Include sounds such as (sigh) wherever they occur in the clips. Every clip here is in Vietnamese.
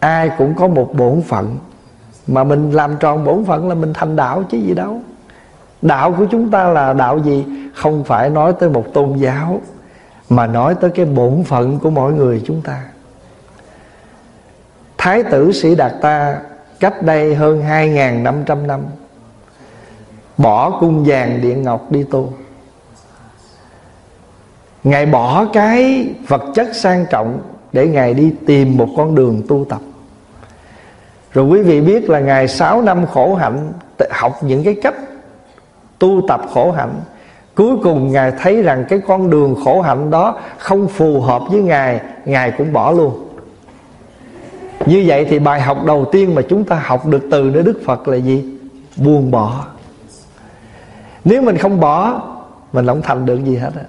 ai cũng có một bổn phận. Mà mình làm tròn bổn phận là mình thành đạo chứ gì đâu. Đạo của chúng ta là đạo gì? Không phải nói tới một tôn giáo, mà nói tới cái bổn phận của mỗi người chúng ta. Thái tử sĩ đạt ta cách đây hơn 2.500 năm bỏ cung vàng điện ngọc đi tu. Ngài bỏ cái vật chất sang trọng để ngài đi tìm một con đường tu tập rồi quý vị biết là ngài 6 năm khổ hạnh học những cái cách tu tập khổ hạnh. Cuối cùng ngài thấy rằng cái con đường khổ hạnh đó không phù hợp với ngài ngài cũng bỏ luôn. Như vậy thì bài học đầu tiên mà chúng ta học được từ nơi đức phật là gì? Buông bỏ. Nếu mình không bỏ, mình không thành được gì hết á.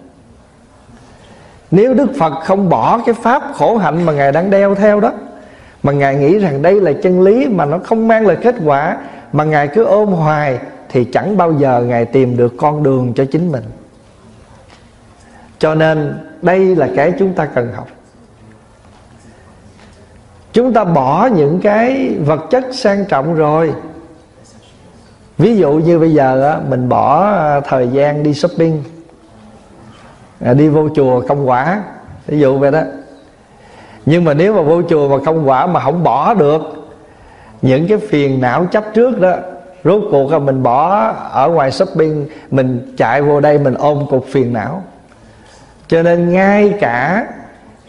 Nếu đức phật không bỏ cái pháp khổ hạnh mà ngài đang đeo theo đó mà ngài nghĩ rằng đây là chân lý mà nó không mang lại kết quả, mà ngài cứ ôm hoài thì chẳng bao giờ ngài tìm được con đường cho chính mình. Cho nên đây là cái chúng ta cần học. Chúng ta bỏ những cái vật chất sang trọng rồi. Ví dụ như bây giờ mình bỏ à, thời gian đi shopping à, đi vô chùa công quả ví dụ vậy đó nhưng mà nếu mà vô chùa mà không quả mà không bỏ được, những cái phiền não chấp trước đó, rốt cuộc là mình bỏ ở ngoài shopping, mình chạy vô đây mình ôm cục phiền não. Cho nên ngay cả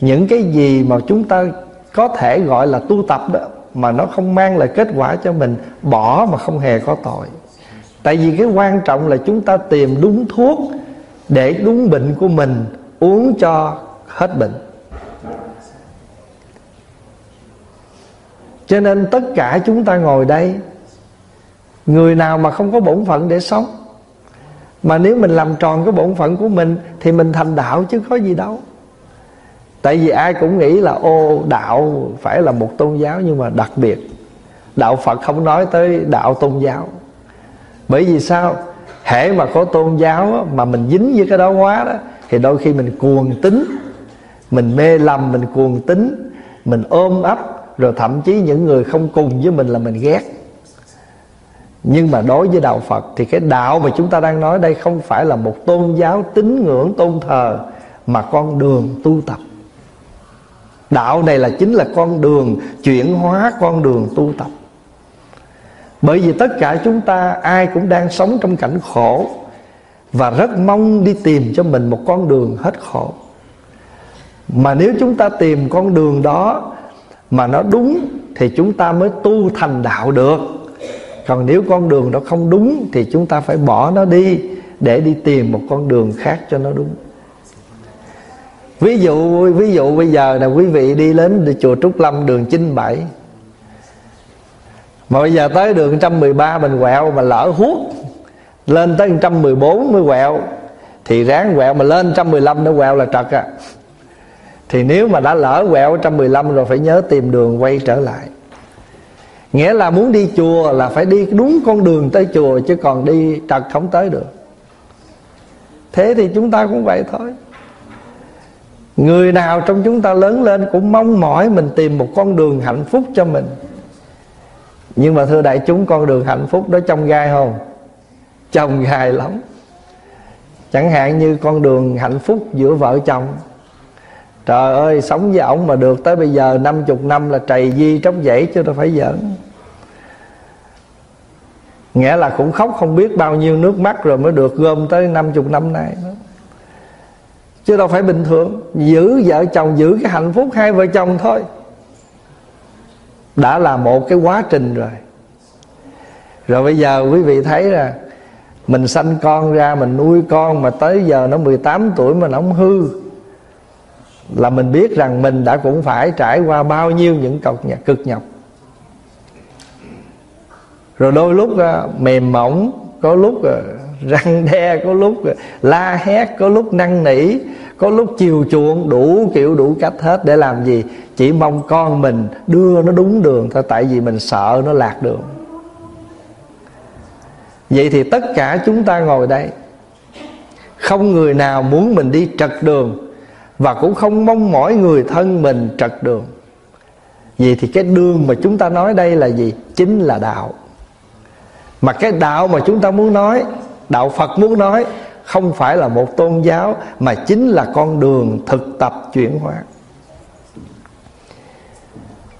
những cái gì mà chúng ta có thể gọi là tu tập đó, mà nó không mang lại kết quả cho mình, bỏ mà không hề có tội. Tại vì cái quan trọng là chúng ta tìm đúng thuốc để đúng bệnh của mình uống cho hết bệnh. Cho nên tất cả chúng ta ngồi đây, người nào mà không có bổn phận để sống, mà nếu mình làm tròn cái bổn phận của mình thì mình thành đạo chứ có gì đâu. Tại vì ai cũng nghĩ là, ô, đạo phải là một tôn giáo, nhưng mà đặc biệt, đạo phật không nói tới đạo tôn giáo. Bởi vì sao? Hễ mà có tôn giáo mà mình dính với cái đó quá đó, thì đôi khi mình cuồng tính mình mê lầm, mình cuồng tính mình ôm ấp rồi thậm chí những người không cùng với mình là mình ghét. Nhưng mà đối với đạo phật thì cái đạo mà chúng ta đang nói đây không phải là một tôn giáo tín ngưỡng, tôn thờ, mà con đường tu tập. Đạo này là chính là con đường chuyển hóa, con đường tu tập. Bởi vì tất cả chúng ta ai cũng đang sống trong cảnh khổ và rất mong đi tìm cho mình một con đường hết khổ. Mà nếu chúng ta tìm con đường đó mà nó đúng thì chúng ta mới tu thành đạo được. Còn nếu con đường đó không đúng thì chúng ta phải bỏ nó đi để đi tìm một con đường khác cho nó đúng. Ví dụ ví dụ bây giờ là quý vị đi đến chùa Trúc Lâm đường 97 mà bây giờ tới đường 113 mình quẹo mà lỡ hút lên tới 114 mới quẹo. Thì ráng quẹo mà lên 115 nó quẹo là trật à thì nếu mà đã lỡ quẹo 115 rồi phải nhớ tìm đường quay trở lại. Nghĩa là muốn đi chùa là phải đi đúng con đường tới chùa, Chứ còn đi trật không tới được. Thế thì chúng ta cũng vậy thôi. Người nào trong chúng ta lớn lên cũng mong mỏi mình tìm một con đường hạnh phúc cho mình. Nhưng mà thưa đại chúng, con đường hạnh phúc đó trong gai không? Trong gai lắm. Chẳng hạn như con đường hạnh phúc giữa vợ chồng Trời ơi, sống với ổng mà được, tới bây giờ 50 năm là trầy di trống dãy chứ đâu phải giỡn. Nghĩa là cũng khóc không biết bao nhiêu nước mắt rồi mới được gom tới 50 năm nay. Chứ đâu phải bình thường, Giữ vợ chồng, giữ cái hạnh phúc hai vợ chồng thôi. Đã là một cái quá trình rồi. Rồi bây giờ quý vị thấy là Mình sanh con ra, mình nuôi con Mà tới giờ nó 18 tuổi mà nó không hư. Là mình biết rằng mình đã cũng phải trải qua bao nhiêu những cọc nhạc, cực nhọc. Rồi đôi lúc à, mềm mỏng, Có lúc à, răng đe, có lúc à, la hét, có lúc năn nỉ, có lúc chiều chuộng, đủ kiểu, đủ cách hết để làm gì? Chỉ mong con mình đưa nó đúng đường thôi, tại vì mình sợ nó lạc đường. Vậy thì tất cả chúng ta ngồi đây, không người nào muốn mình đi trật đường và cũng không mong mỏi người thân mình trật đường. Vậy thì cái đường mà chúng ta nói đây là gì? Chính là đạo. Mà cái đạo mà chúng ta muốn nói, Đạo Phật muốn nói, Không phải là một tôn giáo, Mà chính là con đường thực tập chuyển hóa.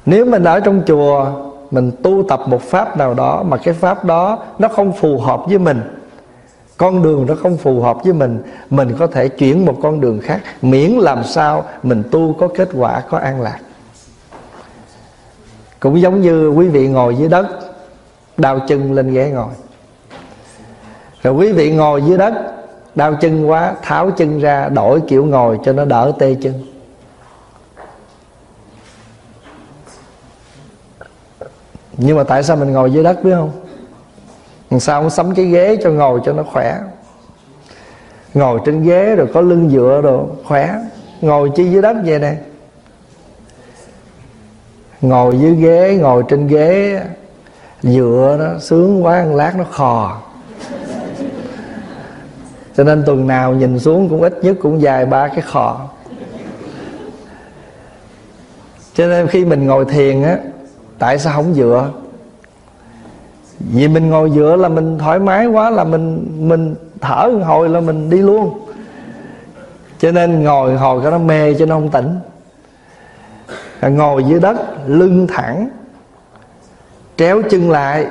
Nếu mình ở trong chùa, Mình tu tập một pháp nào đó Mà cái pháp đó nó không phù hợp với mình con đường nó không phù hợp với mình mình có thể chuyển một con đường khác, miễn làm sao mình tu có kết quả, có an lạc. Cũng giống như quý vị ngồi dưới đất, đau chân lên ghế ngồi. Rồi quý vị ngồi dưới đất, đau chân quá, tháo chân ra, đổi kiểu ngồi cho nó đỡ tê chân. Nhưng mà tại sao mình ngồi dưới đất, biết không? Làm sao không sắm cái ghế cho ngồi cho nó khỏe? Ngồi trên ghế rồi có lưng dựa rồi khỏe. Ngồi chi dưới đất vậy nè. Ngồi dưới ghế, ngồi trên ghế, dựa nó sướng quá, ăn lát nó khò. Cho nên tuần nào nhìn xuống cũng ít nhất cũng dài ba cái khò. Cho nên khi mình ngồi thiền á, tại sao không dựa? Vì mình ngồi dựa là mình thoải mái quá, là mình mình thở một hồi là mình đi luôn. Cho nên ngồi hồi cho nó mê cho nó không tỉnh. Ngồi dưới đất, lưng thẳng kéo chân lại,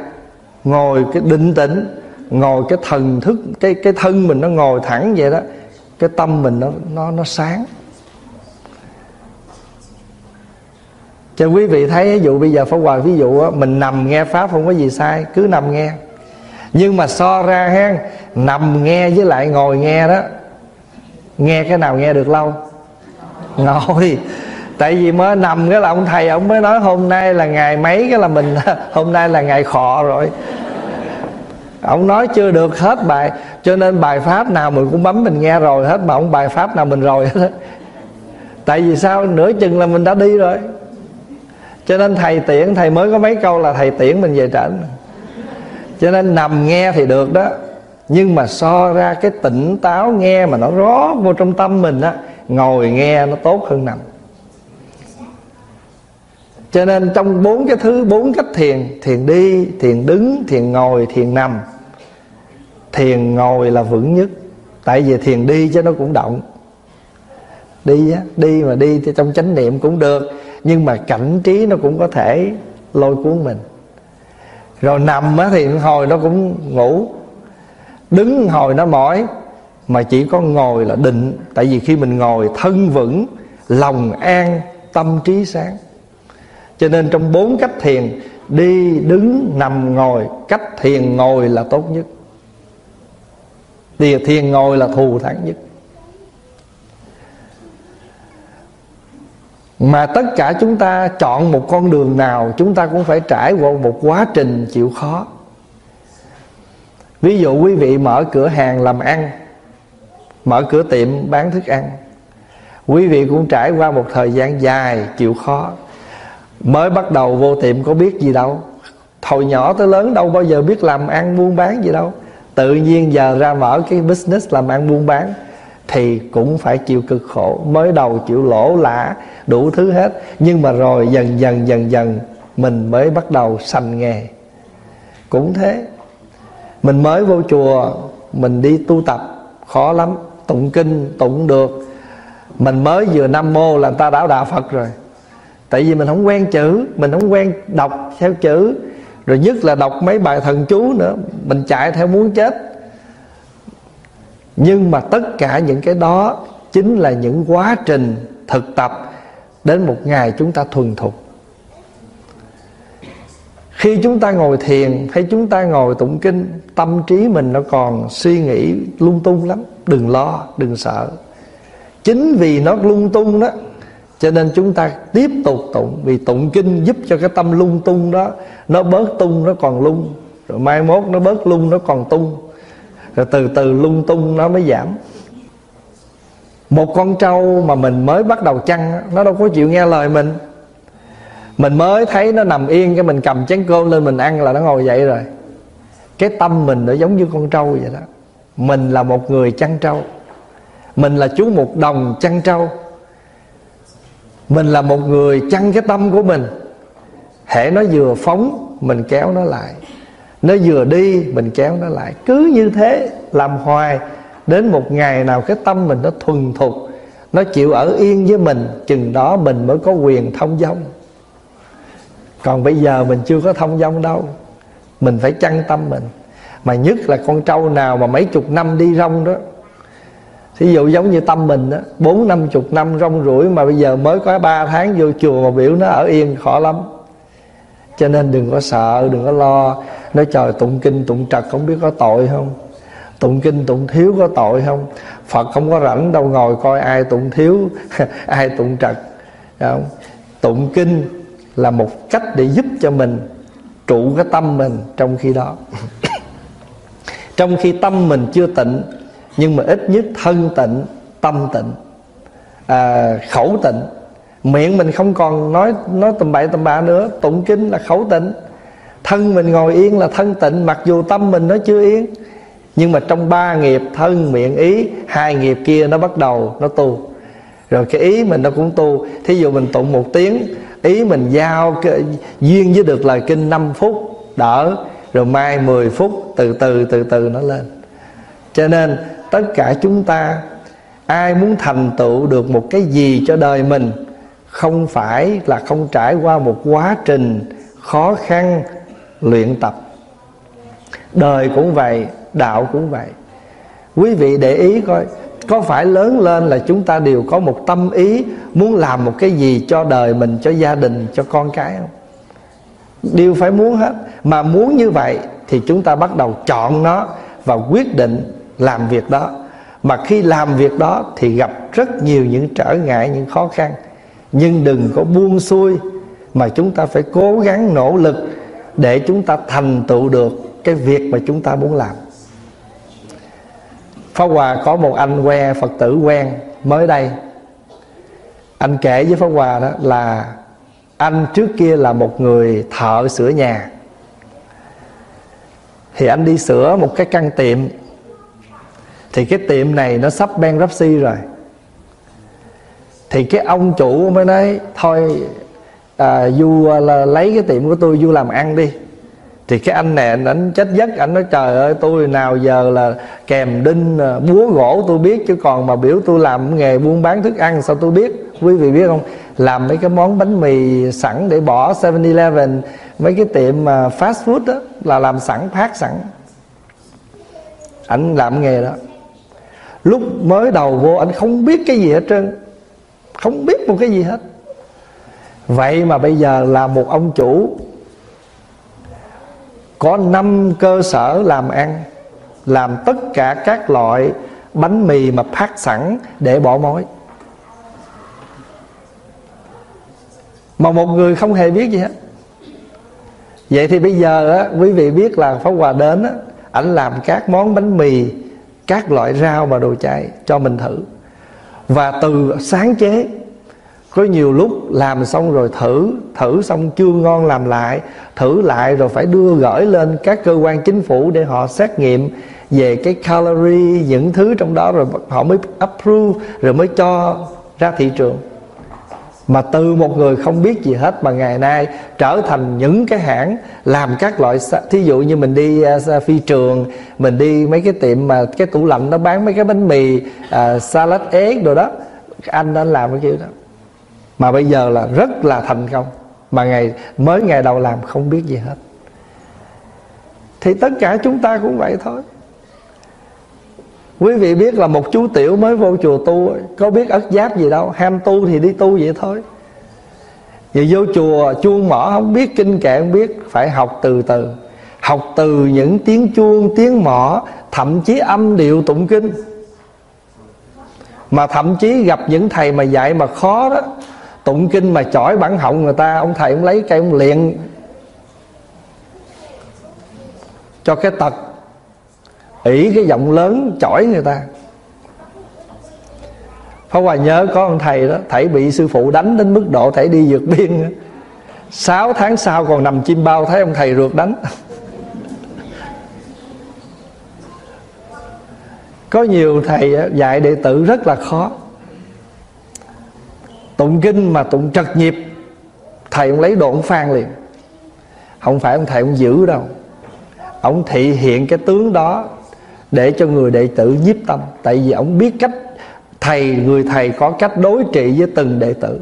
ngồi cái định tĩnh, ngồi cái thần thức, cái cái thân mình nó ngồi thẳng vậy đó, cái tâm mình nó nó nó sáng. Cho quý vị thấy ví dụ bây giờ phải Hòa ví dụ á, mình nằm nghe Pháp không có gì sai cứ nằm nghe. Nhưng mà so ra ha nằm nghe với lại ngồi nghe đó nghe cái nào nghe được lâu? Ngồi. Tại vì mới nằm cái là ông thầy ông mới nói hôm nay là ngày mấy cái là mình (laughs) hôm nay là ngày khọ rồi. Ông nói chưa được hết bài cho nên bài pháp nào mình cũng bấm mình nghe rồi hết mà ông bài pháp nào mình rồi hết tại vì sao? Nửa chừng là mình đã đi rồi cho nên thầy tiễn, thầy mới có mấy câu là thầy tiễn, mình về trển. Cho nên nằm nghe thì được đó. Nhưng mà so ra cái tỉnh táo nghe mà nó rót vô trong tâm mình á, ngồi nghe nó tốt hơn nằm. Cho nên trong bốn cái thứ, bốn cách thiền thiền đi, thiền đứng, thiền ngồi, thiền nằm, thiền ngồi là vững nhất. Tại vì thiền đi cho nó cũng động. Đi á, đi mà đi thì trong chánh niệm cũng được nhưng mà cảnh trí nó cũng có thể lôi cuốn mình. Rồi nằm á thì hồi nó cũng ngủ. Đứng hồi nó mỏi, mà chỉ có ngồi là định. Tại vì khi mình ngồi thân vững, lòng an, tâm trí sáng. Cho nên trong bốn cách thiền, đi, đứng, nằm, ngồi, cách thiền ngồi là tốt nhất. Thì thiền ngồi là thù thắng nhất. Mà tất cả chúng ta chọn một con đường nào, chúng ta cũng phải trải qua một quá trình chịu khó. Ví dụ quý vị mở cửa hàng làm ăn, mở cửa tiệm bán thức ăn, quý vị cũng trải qua một thời gian dài chịu khó. Mới bắt đầu vô tiệm có biết gì đâu. Hồi nhỏ tới lớn đâu bao giờ biết làm ăn buôn bán gì đâu. Tự nhiên giờ ra mở cái business làm ăn buôn bán thì cũng phải chịu cực khổ. Mới đầu chịu lỗ lã, đủ thứ hết. Nhưng mà rồi dần dần dần dần mình mới bắt đầu sành nghề. Cũng thế. Mình mới vô chùa, mình đi tu tập, khó lắm. Tụng kinh, tụng được. Mình mới vừa nam mô là người ta đã đạo phật rồi. Tại vì mình không quen chữ, mình không quen đọc theo chữ. Rồi nhất là đọc mấy bài thần chú nữa, mình chạy theo muốn chết nhưng mà tất cả những cái đó chính là những quá trình thực tập đến một ngày chúng ta thuần thục. Khi chúng ta ngồi thiền hay chúng ta ngồi tụng kinh, tâm trí mình nó còn suy nghĩ lung tung lắm. Đừng lo, đừng sợ. Chính vì nó lung tung đó, cho nên chúng ta tiếp tục tụng. Vì tụng kinh giúp cho cái tâm lung tung đó, nó bớt tung, nó còn lung. Rồi mai mốt nó bớt lung, nó còn tung rồi từ từ lung tung nó mới giảm. Một con trâu mà mình mới bắt đầu chăn nó đâu có chịu nghe lời mình. Mình mới thấy nó nằm yên, cái mình cầm chén cơm lên mình ăn là nó ngồi dậy rồi. Cái tâm mình nó giống như con trâu vậy đó. Mình là một người chăn trâu. Mình là chú một đồng chăn trâu. Mình là một người chăn cái tâm của mình. Hễ nó vừa phóng, mình kéo nó lại nó vừa đi, mình kéo nó lại. Cứ như thế, làm hoài. Đến một ngày nào cái tâm mình nó thuần thục, nó chịu ở yên với mình, chừng đó mình mới có quyền thông dong. Còn bây giờ mình chưa có thông dong đâu. Mình phải chăn tâm mình. Mà nhất là con trâu nào mà mấy chục năm đi rong đó. Thí dụ giống như tâm mình đó, bốn năm chục năm rong rủi mà bây giờ mới có ba tháng vô chùa mà biểu nó ở yên, khó lắm cho nên đừng có sợ đừng có lo. Nói trời tụng kinh tụng trật không biết có tội không? Tụng kinh tụng thiếu có tội không? Phật không có rảnh đâu ngồi coi ai tụng thiếu (laughs) ai tụng trật. Không? tụng kinh là một cách để giúp cho mình trụ cái tâm mình trong khi đó. (coughs) Trong khi tâm mình chưa tịnh nhưng mà ít nhất thân tịnh tâm tịnh à, khẩu tịnh miệng mình không còn nói nói tầm bậy tầm bạ nữa. Tụng kinh là khẩu tịnh. Thân mình ngồi yên là thân tịnh mặc dù tâm mình nó chưa yên. Nhưng mà trong ba nghiệp thân miệng ý hai nghiệp kia nó bắt đầu nó tu. Rồi cái ý mình nó cũng tu. Thí dụ mình tụng một tiếng ý mình giao cái, duyên với được lời kinh 5 phút đỡ. Rồi mai 10 phút từ từ từ từ nó lên. Cho nên tất cả chúng ta ai muốn thành tựu được một cái gì cho đời mình không phải là không trải qua một quá trình khó khăn luyện tập. Đời cũng vậy, đạo cũng vậy. Quý vị để ý coi, có phải lớn lên là chúng ta đều có một tâm ý muốn làm một cái gì cho đời mình, cho gia đình, cho con cái không? Đều phải muốn hết. Mà muốn như vậy thì chúng ta bắt đầu chọn nó và quyết định làm việc đó. Mà khi làm việc đó thì gặp rất nhiều những trở ngại, những khó khăn nhưng đừng có buông xuôi, mà chúng ta phải cố gắng nỗ lực để chúng ta thành tựu được cái việc mà chúng ta muốn làm. Pháp Hòa có một anh quen Phật tử quen mới đây. Anh kể với Pháp Hòa đó là Anh trước kia là một người thợ sửa nhà. Thì anh đi sửa một cái căn tiệm. Thì cái tiệm này nó sắp bankruptcy rồi. Thì cái ông chủ mới nói Thôi à, Du à, là lấy cái tiệm của tôi Du làm ăn đi. Thì cái anh này anh, anh chết giấc anh nói trời ơi tôi nào giờ là kèm đinh à, búa gỗ tôi biết chứ còn mà biểu tôi làm nghề buôn bán thức ăn sao tôi biết? Quý vị biết không? Làm mấy cái món bánh mì sẵn để bỏ 7-Eleven mấy cái tiệm mà fast food đó là làm sẵn phát sẵn. Anh làm nghề đó. Lúc mới đầu vô anh không biết cái gì hết trơn không biết một cái gì hết. Vậy mà bây giờ là một ông chủ có năm cơ sở làm ăn làm tất cả các loại bánh mì mà phát sẵn để bỏ mối. Mà một người không hề biết gì hết. Vậy thì bây giờ á, quý vị biết là pháp hòa đến á, ảnh làm các món bánh mì các loại rau và đồ chay cho mình thử và từ sáng chế, có nhiều lúc làm xong rồi thử thử xong chưa ngon làm lại, thử lại rồi phải đưa gửi lên các cơ quan chính phủ để họ xét nghiệm về cái calorie, những thứ trong đó rồi họ mới approve, rồi mới cho ra thị trường mà từ một người không biết gì hết mà ngày nay trở thành những cái hãng làm các loại thí dụ như mình đi uh, phi trường mình đi mấy cái tiệm mà cái tủ lạnh nó bán mấy cái bánh mì uh, salad egg đồ đó anh đã làm cái kiểu đó. Mà bây giờ là rất là thành công mà ngày mới ngày đầu làm không biết gì hết. Thì tất cả chúng ta cũng vậy thôi quý vị biết là một chú tiểu mới vô chùa tu có biết ất giáp gì đâu ham tu thì đi tu vậy thôi. Vì vô chùa chuông mỏ không biết kinh kệ không biết Phải học từ từ. Học từ những tiếng chuông, tiếng mỏ Thậm chí âm điệu tụng kinh. Mà thậm chí gặp những thầy mà dạy mà khó đó tụng kinh mà chỏi bản họng người ta ông thầy ông lấy cây ông liền cho cái tật ỷ cái giọng lớn chỏi người ta. Pháp Hòa nhớ có ông thầy đó Thầy bị sư phụ đánh đến mức độ Thầy đi vượt biên. Sáu tháng sau còn nằm chim bao Thấy ông thầy rượt đánh. Có nhiều thầy dạy đệ tử rất là khó. Tụng kinh mà tụng trật nhịp thầy ông lấy độn phan liền. Không phải ông thầy ông giữ đâu. Ông thị hiện cái tướng đó để cho người đệ tử nhiếp tâm. Tại vì ông biết cách thầy, người thầy có cách đối trị với từng đệ tử.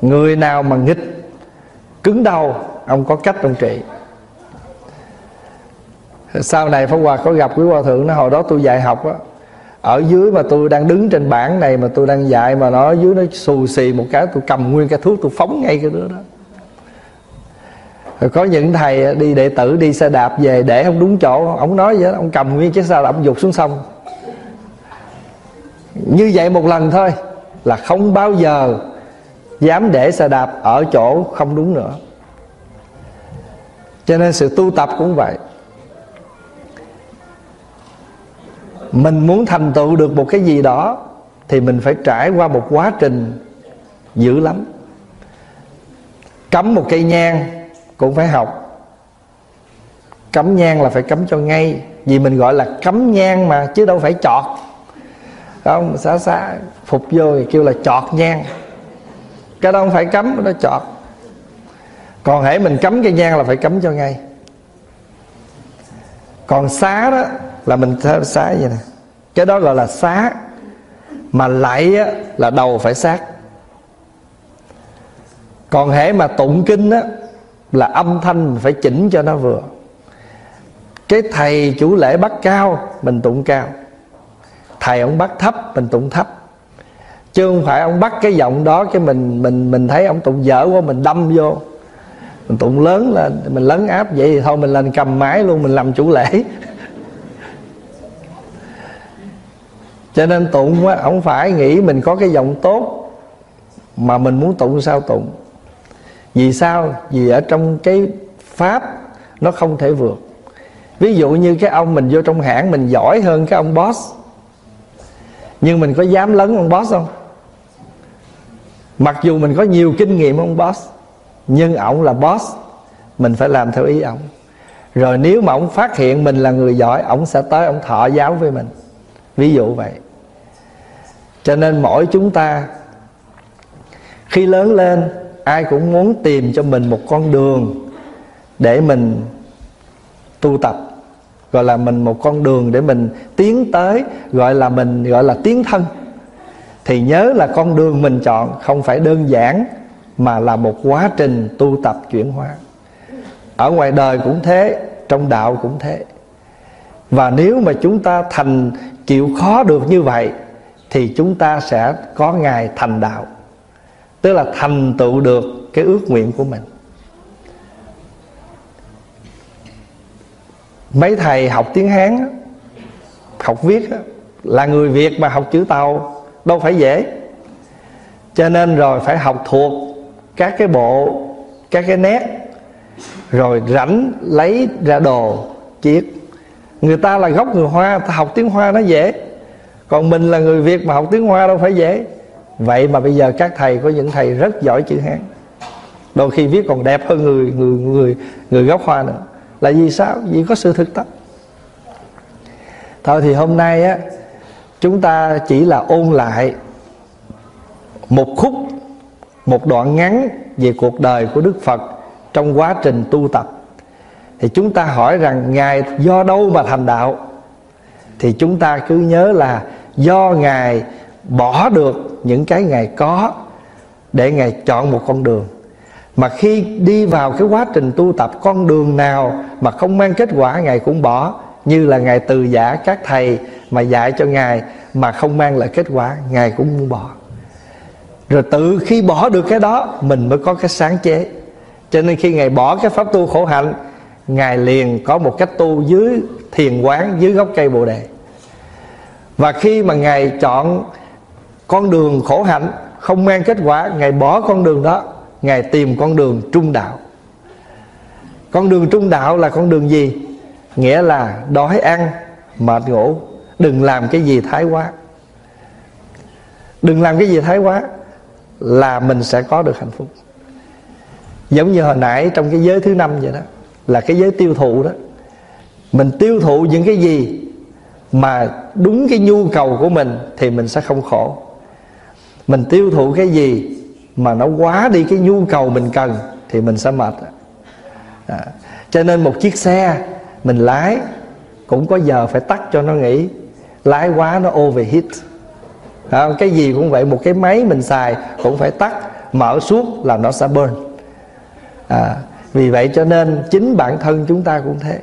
Người nào mà nghịch, cứng đầu, ông có cách ông trị. Sau này pháp hòa có gặp quý hòa thượng nó, hồi đó tôi dạy học á, ở dưới mà tôi đang đứng trên bảng này mà tôi đang dạy mà nó dưới nó xù xì một cái, tôi cầm nguyên cái thuốc tôi phóng ngay cái đứa đó rồi có những thầy đi đệ tử đi xe đạp về để không đúng chỗ, ông nói vậy ông cầm nguyên chiếc xe đạp ông dục xuống sông. Như vậy một lần thôi, là không bao giờ dám để xe đạp ở chỗ không đúng nữa. Cho nên sự tu tập cũng vậy. Mình muốn thành tựu được một cái gì đó thì mình phải trải qua một quá trình dữ lắm. Cắm một cây nhang cũng phải học. Cấm nhang là phải cấm cho ngay. Vì mình gọi là cấm nhang mà chứ đâu phải chọt. Không xá xá phục vô thì kêu là chọt nhang. Cái đó không phải cấm nó chọt. Còn hễ mình cấm cái nhang là phải cấm cho ngay. Còn xá đó là mình xá vậy nè. Cái đó gọi là xá mà lại á, là đầu phải sát còn hễ mà tụng kinh á là âm thanh mình phải chỉnh cho nó vừa. Cái thầy chủ lễ bắt cao, mình tụng cao. Thầy ông bắt thấp, mình tụng thấp. Chứ không phải ông bắt cái giọng đó cái mình mình mình thấy ông tụng dở quá, mình đâm vô. Mình tụng lớn là mình lấn áp vậy thì thôi, mình lên cầm máy luôn, mình làm chủ lễ. (laughs) Cho nên tụng á, không phải nghĩ mình có cái giọng tốt, mà mình muốn tụng sao tụng vì sao? Vì ở trong cái pháp nó không thể vượt. Ví dụ như cái ông mình vô trong hãng mình giỏi hơn cái ông boss. Nhưng mình có dám lấn ông boss không? Mặc dù mình có nhiều kinh nghiệm ông boss, nhưng ổng là boss, mình phải làm theo ý ổng. Rồi nếu mà ổng phát hiện mình là người giỏi, ổng sẽ tới ổng thọ giáo với mình. Ví dụ vậy. Cho nên mỗi chúng ta khi lớn lên ai cũng muốn tìm cho mình một con đường để mình tu tập. Gọi là mình một con đường để mình tiến tới, gọi là mình, gọi là tiến thân. Thì nhớ là con đường mình chọn không phải đơn giản, mà là một quá trình tu tập chuyển hóa. Ở ngoài đời cũng thế, trong đạo cũng thế. Và nếu mà chúng ta thành chịu khó được như vậy, thì chúng ta sẽ có ngày thành đạo tức là thành tựu được cái ước nguyện của mình. Mấy thầy học tiếng hán học viết là người việt mà học chữ tàu, đâu phải dễ. Cho nên rồi phải học thuộc các cái bộ, các cái nét, rồi rảnh lấy ra đồ chiếc người ta là gốc người hoa, ta học tiếng hoa nó dễ. Còn mình là người việt mà học tiếng hoa đâu phải dễ vậy mà bây giờ các thầy có những thầy rất giỏi chữ hán. Đôi khi viết còn đẹp hơn người người người người gốc hoa nữa. Là vì sao? Vì có sự thực tập. Thôi thì hôm nay á, chúng ta chỉ là ôn lại một khúc, một đoạn ngắn về cuộc đời của đức phật trong quá trình tu tập. Thì chúng ta hỏi rằng, ngài do đâu mà thành đạo? Thì chúng ta cứ nhớ là do ngài bỏ được những cái ngài có để ngài chọn một con đường. Mà khi đi vào cái quá trình tu tập, con đường nào mà không mang kết quả, ngài cũng bỏ, như là ngài từ giả các thầy mà dạy cho ngài mà không mang lại kết quả, ngài cũng muốn bỏ. Rồi tự khi bỏ được cái đó, mình mới có cái sáng chế. Cho nên khi ngài bỏ cái pháp tu khổ hạnh, ngài liền có một cách tu dưới thiền quán, dưới gốc cây bồ đề. Và khi mà ngài chọn con đường khổ hạnh không mang kết quả, ngài bỏ con đường đó, ngài tìm con đường trung đạo. Con đường trung đạo là con đường gì? Nghĩa là đói ăn, mệt ngủ, đừng làm cái gì thái quá. Đừng làm cái gì thái quá là mình sẽ có được hạnh phúc. Giống như hồi nãy trong cái giới thứ năm vậy đó, là cái giới tiêu thụ đó. Mình tiêu thụ những cái gì mà đúng cái nhu cầu của mình thì mình sẽ không khổ mình tiêu thụ cái gì mà nó quá đi cái nhu cầu mình cần thì mình sẽ mệt. À, cho nên một chiếc xe mình lái cũng có giờ phải tắt cho nó nghỉ. Lái quá nó overheat. À, cái gì cũng vậy một cái máy mình xài cũng phải tắt mở suốt là nó sẽ burn. À, vì vậy cho nên chính bản thân chúng ta cũng thế.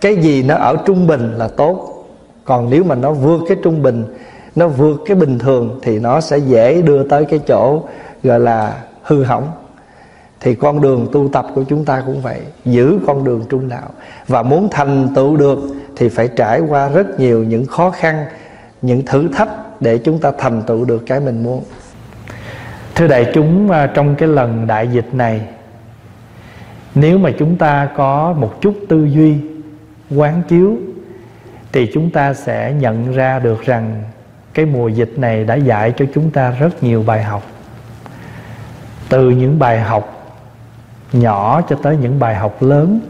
Cái gì nó ở trung bình là tốt. Còn nếu mà nó vượt cái trung bình nó vượt cái bình thường thì nó sẽ dễ đưa tới cái chỗ gọi là hư hỏng. Thì con đường tu tập của chúng ta cũng vậy, giữ con đường trung đạo. Và muốn thành tựu được thì phải trải qua rất nhiều những khó khăn, những thử thách để chúng ta thành tựu được cái mình muốn. Thưa đại chúng à, trong cái lần đại dịch này, nếu mà chúng ta có một chút tư duy, quán chiếu, thì chúng ta sẽ nhận ra được rằng cái mùa dịch này đã dạy cho chúng ta rất nhiều bài học. Từ những bài học nhỏ cho tới những bài học lớn,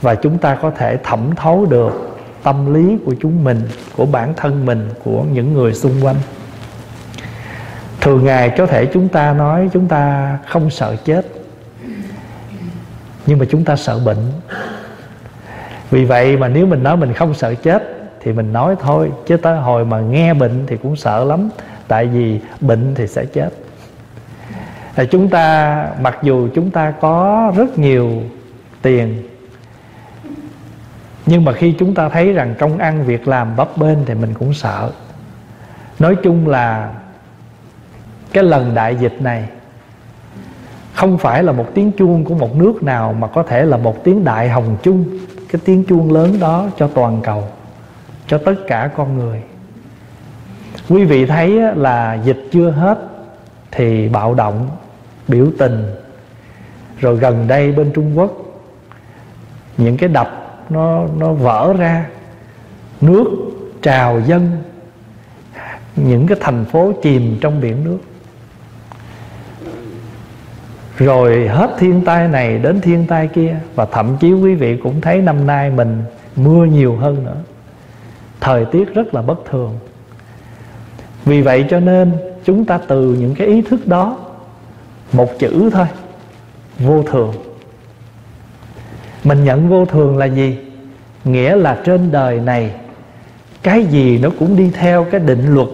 và chúng ta có thể thẩm thấu được tâm lý của chúng mình, của bản thân mình, của những người xung quanh. Thường ngày có thể chúng ta nói chúng ta không sợ chết, nhưng mà chúng ta sợ bệnh. Vì vậy mà nếu mình nói mình không sợ chết thì mình nói thôi, chứ tới hồi mà nghe bệnh thì cũng sợ lắm, tại vì bệnh thì sẽ chết. Là chúng ta, mặc dù chúng ta có rất nhiều tiền, nhưng mà khi chúng ta thấy rằng công ăn việc làm bấp bênh thì mình cũng sợ. Nói chung là cái lần đại dịch này không phải là một tiếng chuông của một nước nào mà có thể là một tiếng đại hồng chung, cái tiếng chuông lớn đó cho toàn cầu cho tất cả con người. Quý vị thấy là dịch chưa hết thì bạo động biểu tình. Rồi gần đây bên Trung Quốc những cái đập nó nó vỡ ra nước trào dân, những cái thành phố chìm trong biển nước. Rồi hết thiên tai này đến thiên tai kia và thậm chí quý vị cũng thấy năm nay mình mưa nhiều hơn nữa thời tiết rất là bất thường. Vì vậy cho nên chúng ta từ những cái ý thức đó, một chữ thôi, vô thường. Mình nhận vô thường là gì? Nghĩa là trên đời này, cái gì nó cũng đi theo cái định luật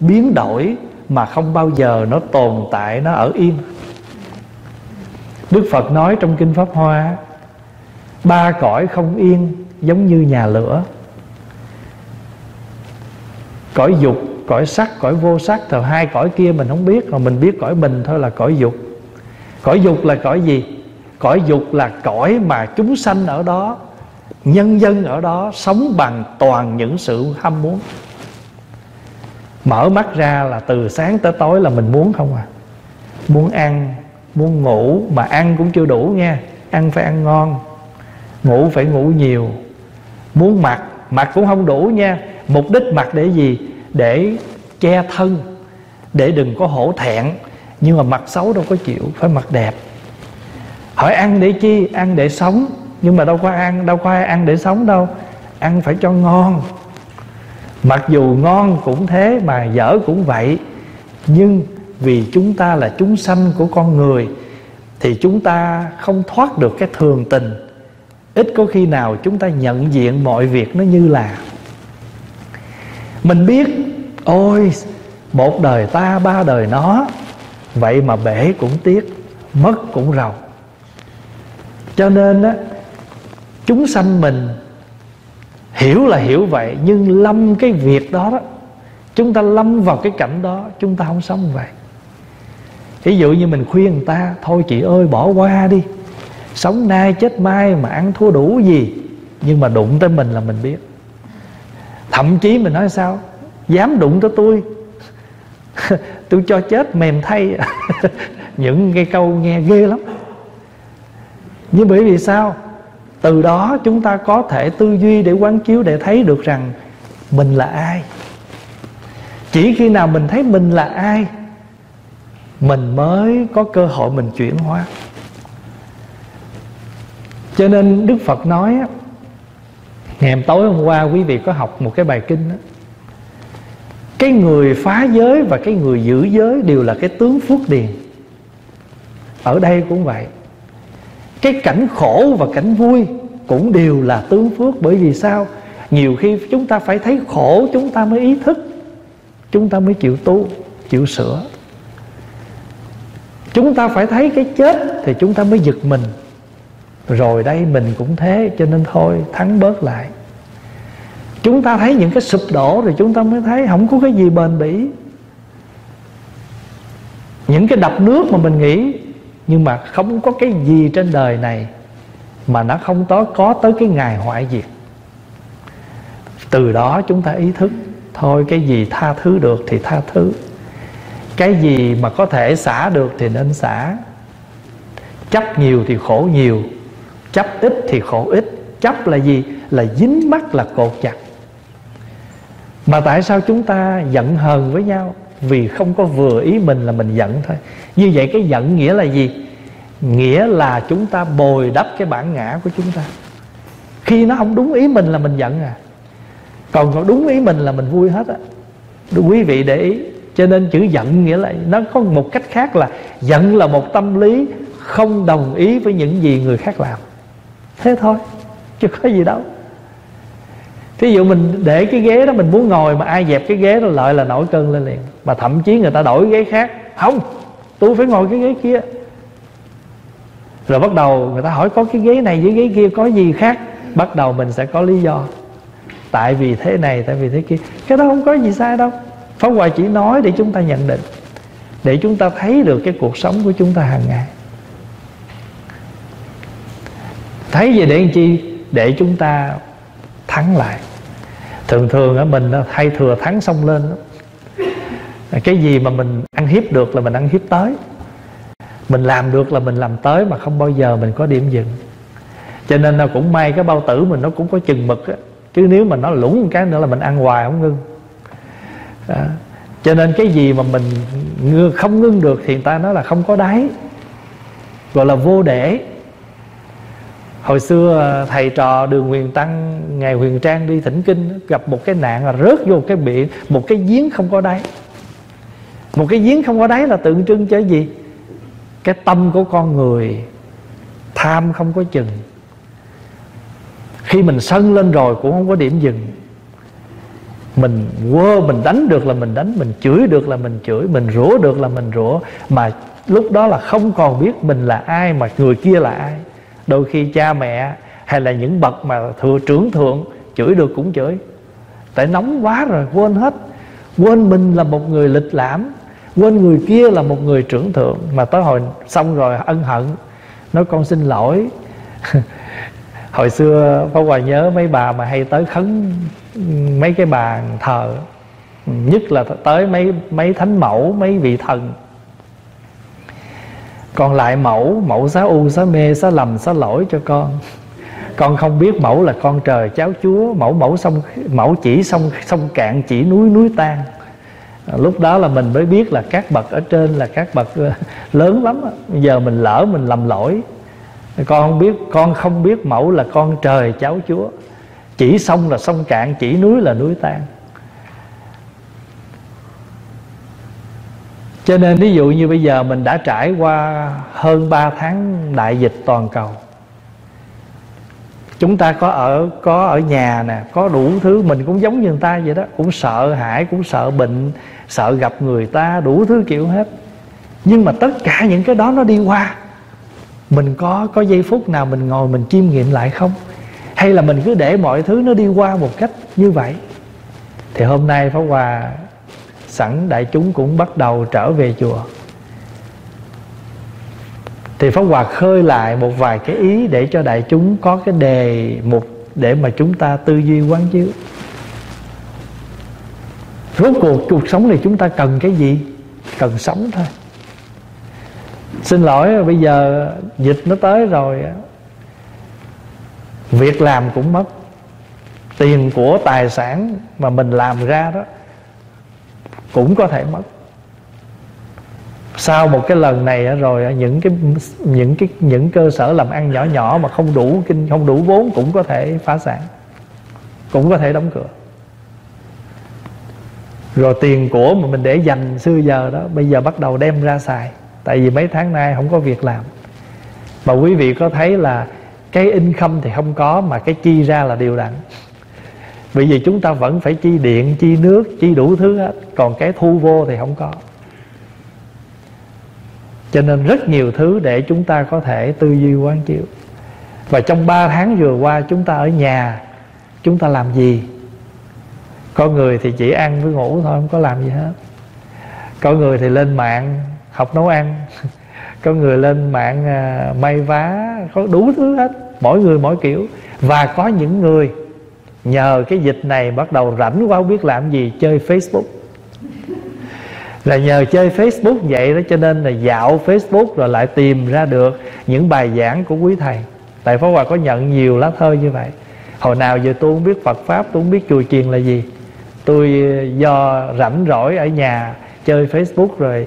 biến đổi mà không bao giờ nó tồn tại, nó ở yên đức phật nói trong kinh pháp hoa, ba cõi không yên giống như nhà lửa cõi dục, cõi sắc, cõi vô sắc thì hai cõi kia mình không biết mà mình biết cõi mình thôi là cõi dục. Cõi dục là cõi gì? Cõi dục là cõi mà chúng sanh ở đó, nhân dân ở đó sống bằng toàn những sự ham muốn. Mở mắt ra là từ sáng tới tối là mình muốn không à? Muốn ăn, muốn ngủ, mà ăn cũng chưa đủ nha. Ăn phải ăn ngon, ngủ phải ngủ nhiều. Muốn mặc mặc cũng không đủ nha mục đích mặc để gì? Để che thân, để đừng có hổ thẹn. Nhưng mà mặt xấu đâu có chịu, phải mặt đẹp. Hỏi ăn để chi? Ăn để sống. Nhưng mà đâu có ăn, đâu có ai ăn để sống đâu. Ăn phải cho ngon. Mặc dù ngon cũng thế mà dở cũng vậy. Nhưng vì chúng ta là chúng sanh của con người, thì chúng ta không thoát được cái thường tình. Ít có khi nào chúng ta nhận diện mọi việc nó như là mình biết, ôi, một đời ta, ba đời nó. Vậy mà bể cũng tiếc, mất cũng rầu. Cho nên á, chúng sanh mình hiểu là hiểu vậy, nhưng lâm cái việc đó đó, chúng ta lâm vào cái cảnh đó, chúng ta không sống vậy. Ví dụ như mình khuyên người ta, thôi chị ơi, bỏ qua đi. Sống nay chết mai mà ăn thua đủ gì. Nhưng mà đụng tới mình là mình biết thậm chí mình nói sao? Dám đụng tới tôi. (laughs) Tôi cho chết mềm thay. (laughs) Những cái câu nghe ghê lắm. Nhưng bởi vì sao? Từ đó chúng ta có thể tư duy để quán chiếu để thấy được rằng mình là ai. Chỉ khi nào mình thấy mình là ai, mình mới có cơ hội mình chuyển hóa. Cho nên đức phật nói ngày tối hôm qua quý vị có học một cái bài kinh đó. Cái người phá giới và cái người giữ giới đều là cái tướng phước điền. Ở đây cũng vậy. Cái cảnh khổ và cảnh vui cũng đều là tướng phước. Bởi vì sao? Nhiều khi chúng ta phải thấy khổ, chúng ta mới ý thức, chúng ta mới chịu tu, chịu sửa. Chúng ta phải thấy cái chết thì chúng ta mới giật mình rồi đây, mình cũng thế, cho nên thôi, thắng bớt lại. Chúng ta thấy những cái sụp đổ rồi chúng ta mới thấy không có cái gì bền bỉ. Những cái đập nước mà mình nghĩ, nhưng mà không có cái gì trên đời này mà nó không có có tới cái ngày hoại diệt. Từ đó chúng ta ý thức, thôi cái gì tha thứ được thì tha thứ. Cái gì mà có thể xả được thì nên xả. Chấp nhiều thì khổ nhiều chấp ít thì khổ ít. Chấp là gì? Là dính mắt, là cột chặt. Mà tại sao chúng ta giận hờn với nhau? Vì không có vừa ý mình là mình giận thôi. Như vậy cái giận nghĩa là gì? Nghĩa là chúng ta bồi đắp cái bản ngã của chúng ta. Khi nó không đúng ý mình là mình giận à. Còn có đúng ý mình là mình vui hết á. Quý vị để ý. Cho nên chữ giận nghĩa là, nó có một cách khác là giận là một tâm lý không đồng ý với những gì người khác làm thế thôi, chứ có gì đâu. Thí dụ mình để cái ghế đó, mình muốn ngồi mà ai dẹp cái ghế đó, lợi là nổi cơn lên liền. Mà thậm chí người ta đổi ghế khác. Không, tôi phải ngồi cái ghế kia. Rồi bắt đầu người ta hỏi, có cái ghế này với ghế kia, có gì khác? Bắt đầu mình sẽ có lý do. Tại vì thế này, tại vì thế kia. Cái đó không có gì sai đâu. Pháp Hòa chỉ nói để chúng ta nhận định, Để chúng ta thấy được cái cuộc sống của chúng ta hàng ngày. Thấy vậy để làm chi? Để chúng ta thắng lại. Thường thường ở mình hay thừa thắng xong lên. Cái gì mà mình ăn hiếp được là mình ăn hiếp tới. Mình làm được là mình làm tới Mà không bao giờ mình có điểm dừng. Cho nên là cũng may cái bao tử mình nó cũng có chừng mực á. Chứ nếu mà nó lũng một cái nữa là mình ăn hoài không ngưng. À, cho nên cái gì mà mình không ngưng được thì người ta nói là không có đáy. Gọi là vô để hồi xưa à, thầy trò đường huyền tăng, ngày huyền trang đi thỉnh kinh, gặp một cái nạn là rớt vô cái biển, một cái giếng không có đáy. Một cái giếng không có đáy là tượng trưng cho gì? Cái tâm của con người, tham không có chừng. Khi mình sân lên rồi cũng không có điểm dừng. Mình quơ, mình đánh được là mình đánh, mình chửi được là mình chửi, mình rủa được là mình rủa. Mà lúc đó là không còn biết mình là ai mà người kia là ai đôi khi cha mẹ hay là những bậc mà thừa trưởng thượng, chửi được cũng chửi. Tại nóng quá rồi, quên hết. Quên mình là một người lịch lãm, quên người kia là một người trưởng thượng. Mà tới hồi xong rồi, ân hận. Nói, con xin lỗi. (laughs) Hồi xưa, Pháp Hòa nhớ mấy bà mà hay tới khấn mấy cái bàn thờ. Nhất là tới mấy mấy thánh mẫu, mấy vị thần còn lại mẫu mẫu xá u, xá mê, xá lầm, xá lỗi cho con. Con không biết mẫu là con trời, cháu chúa. Mẫu mẫu sông, mẫu chỉ sông sông cạn, chỉ núi núi tan. À, lúc đó là mình mới biết là các bậc ở trên là các bậc ờ, lớn lắm giờ mình lỡ mình lầm lỗi. Con không biết, con không biết mẫu là con trời, cháu chúa. Chỉ sông là sông cạn, chỉ núi là núi tan. Cho nên ví dụ như bây giờ mình đã trải qua hơn 3 tháng đại dịch toàn cầu, chúng ta có ở có ở nhà nè, có đủ thứ, mình cũng giống như người ta vậy đó, cũng sợ hãi, cũng sợ bệnh, sợ gặp người ta, đủ thứ kiểu hết. Nhưng mà tất cả những cái đó nó đi qua. Mình có có giây phút nào mình ngồi mình chiêm nghiệm lại không? Hay là mình cứ để mọi thứ nó đi qua một cách như vậy? Thì hôm nay pháp hòa sẵn đại chúng cũng bắt đầu trở về chùa. Thì pháp hòa khơi lại một vài cái ý để cho đại chúng có cái đề mục để mà chúng ta tư duy quán chiếu. Rốt cuộc cuộc sống này chúng ta cần cái gì? Cần sống thôi. Xin lỗi, bây giờ dịch nó tới rồi việc làm cũng mất. Tiền của tài sản mà mình làm ra đó cũng có thể mất. Sau một cái lần này rồi những cái những cái, những cơ sở làm ăn nhỏ nhỏ mà không đủ kinh, không đủ vốn cũng có thể phá sản, cũng có thể đóng cửa. Rồi tiền của mà mình để dành xưa giờ đó, bây giờ bắt đầu đem ra xài. Tại vì mấy tháng nay không có việc làm. Mà quý vị có thấy là cái income thì không có mà cái chi ra là điều đặn bởi vì chúng ta vẫn phải chi điện, chi nước, chi đủ thứ hết. Còn cái thu vô thì không có. Cho nên rất nhiều thứ để chúng ta có thể tư duy quán chiếu. Và trong 3 tháng vừa qua chúng ta ở nhà, chúng ta làm gì? Có người thì chỉ ăn với ngủ thôi, không có làm gì hết. Có người thì lên mạng học nấu ăn. (laughs) Có người lên mạng à, may vá, có đủ thứ hết. Mỗi người mỗi kiểu. Và có những người nhờ cái dịch này bắt đầu rảnh quá, không biết làm gì, chơi facebook. Là nhờ chơi facebook vậy đó, cho nên là dạo facebook rồi lại tìm ra được những bài giảng của quý thầy. Tại pháp hòa có nhận nhiều lá thơ như vậy. Hồi nào giờ tôi không biết phật pháp, tôi không biết chùa chiền là gì. Tôi ờ, do rảnh rỗi ở nhà chơi facebook rồi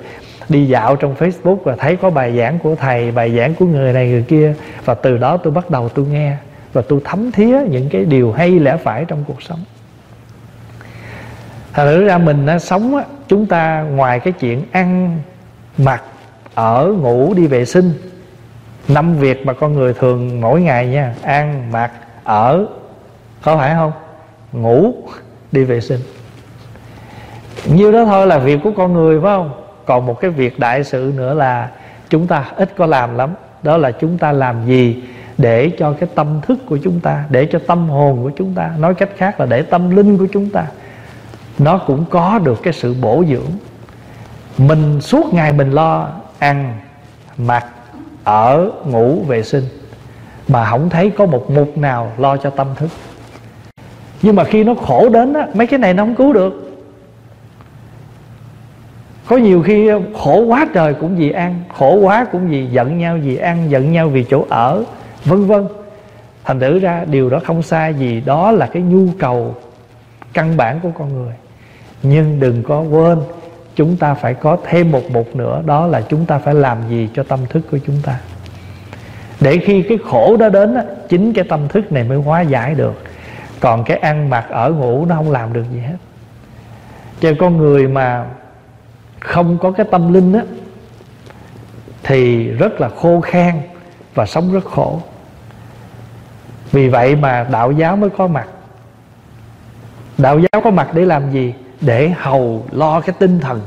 đi dạo trong facebook và thấy có bài giảng của thầy, bài giảng của người này người kia. Và từ đó tôi bắt đầu tôi nghe và tôi thấm thía những cái điều hay lẽ phải trong cuộc sống. Thật ra mình á, sống á, chúng ta ngoài cái chuyện ăn mặc ở ngủ đi vệ sinh năm việc mà con người thường mỗi ngày nha ăn mặc ở có phải không? Ngủ đi vệ sinh. Nhiêu đó thôi là việc của con người phải không? Còn một cái việc đại sự nữa là chúng ta ít có làm lắm đó là chúng ta làm gì để cho cái tâm thức của chúng ta, để cho tâm hồn của chúng ta, nói cách khác là để tâm linh của chúng ta, nó cũng có được cái sự bổ dưỡng. Mình suốt ngày mình lo ăn, mặc, ở, ngủ, vệ sinh, mà không thấy có một mục nào lo cho tâm thức. Nhưng mà khi nó khổ đến á, mấy cái này nó không cứu được. Có nhiều khi khổ quá trời cũng vì ăn, khổ quá cũng vì giận nhau vì ăn, giận nhau vì chỗ ở vân vân. Thành thử ra, điều đó không sai gì đó là cái nhu cầu căn bản của con người. Nhưng đừng có quên, chúng ta phải có thêm một mục nữa, đó là chúng ta phải làm gì cho tâm thức của chúng ta. Để khi cái khổ đó đến chính cái tâm thức này mới hóa giải được. Còn cái ăn mặc, ở ngủ nó không làm được gì hết. Cho con người mà không có cái tâm linh á, thì rất là khô khan và sống rất khổ vì vậy mà đạo giáo mới có mặt. Đạo giáo có mặt để làm gì? Để hầu lo cái tinh thần,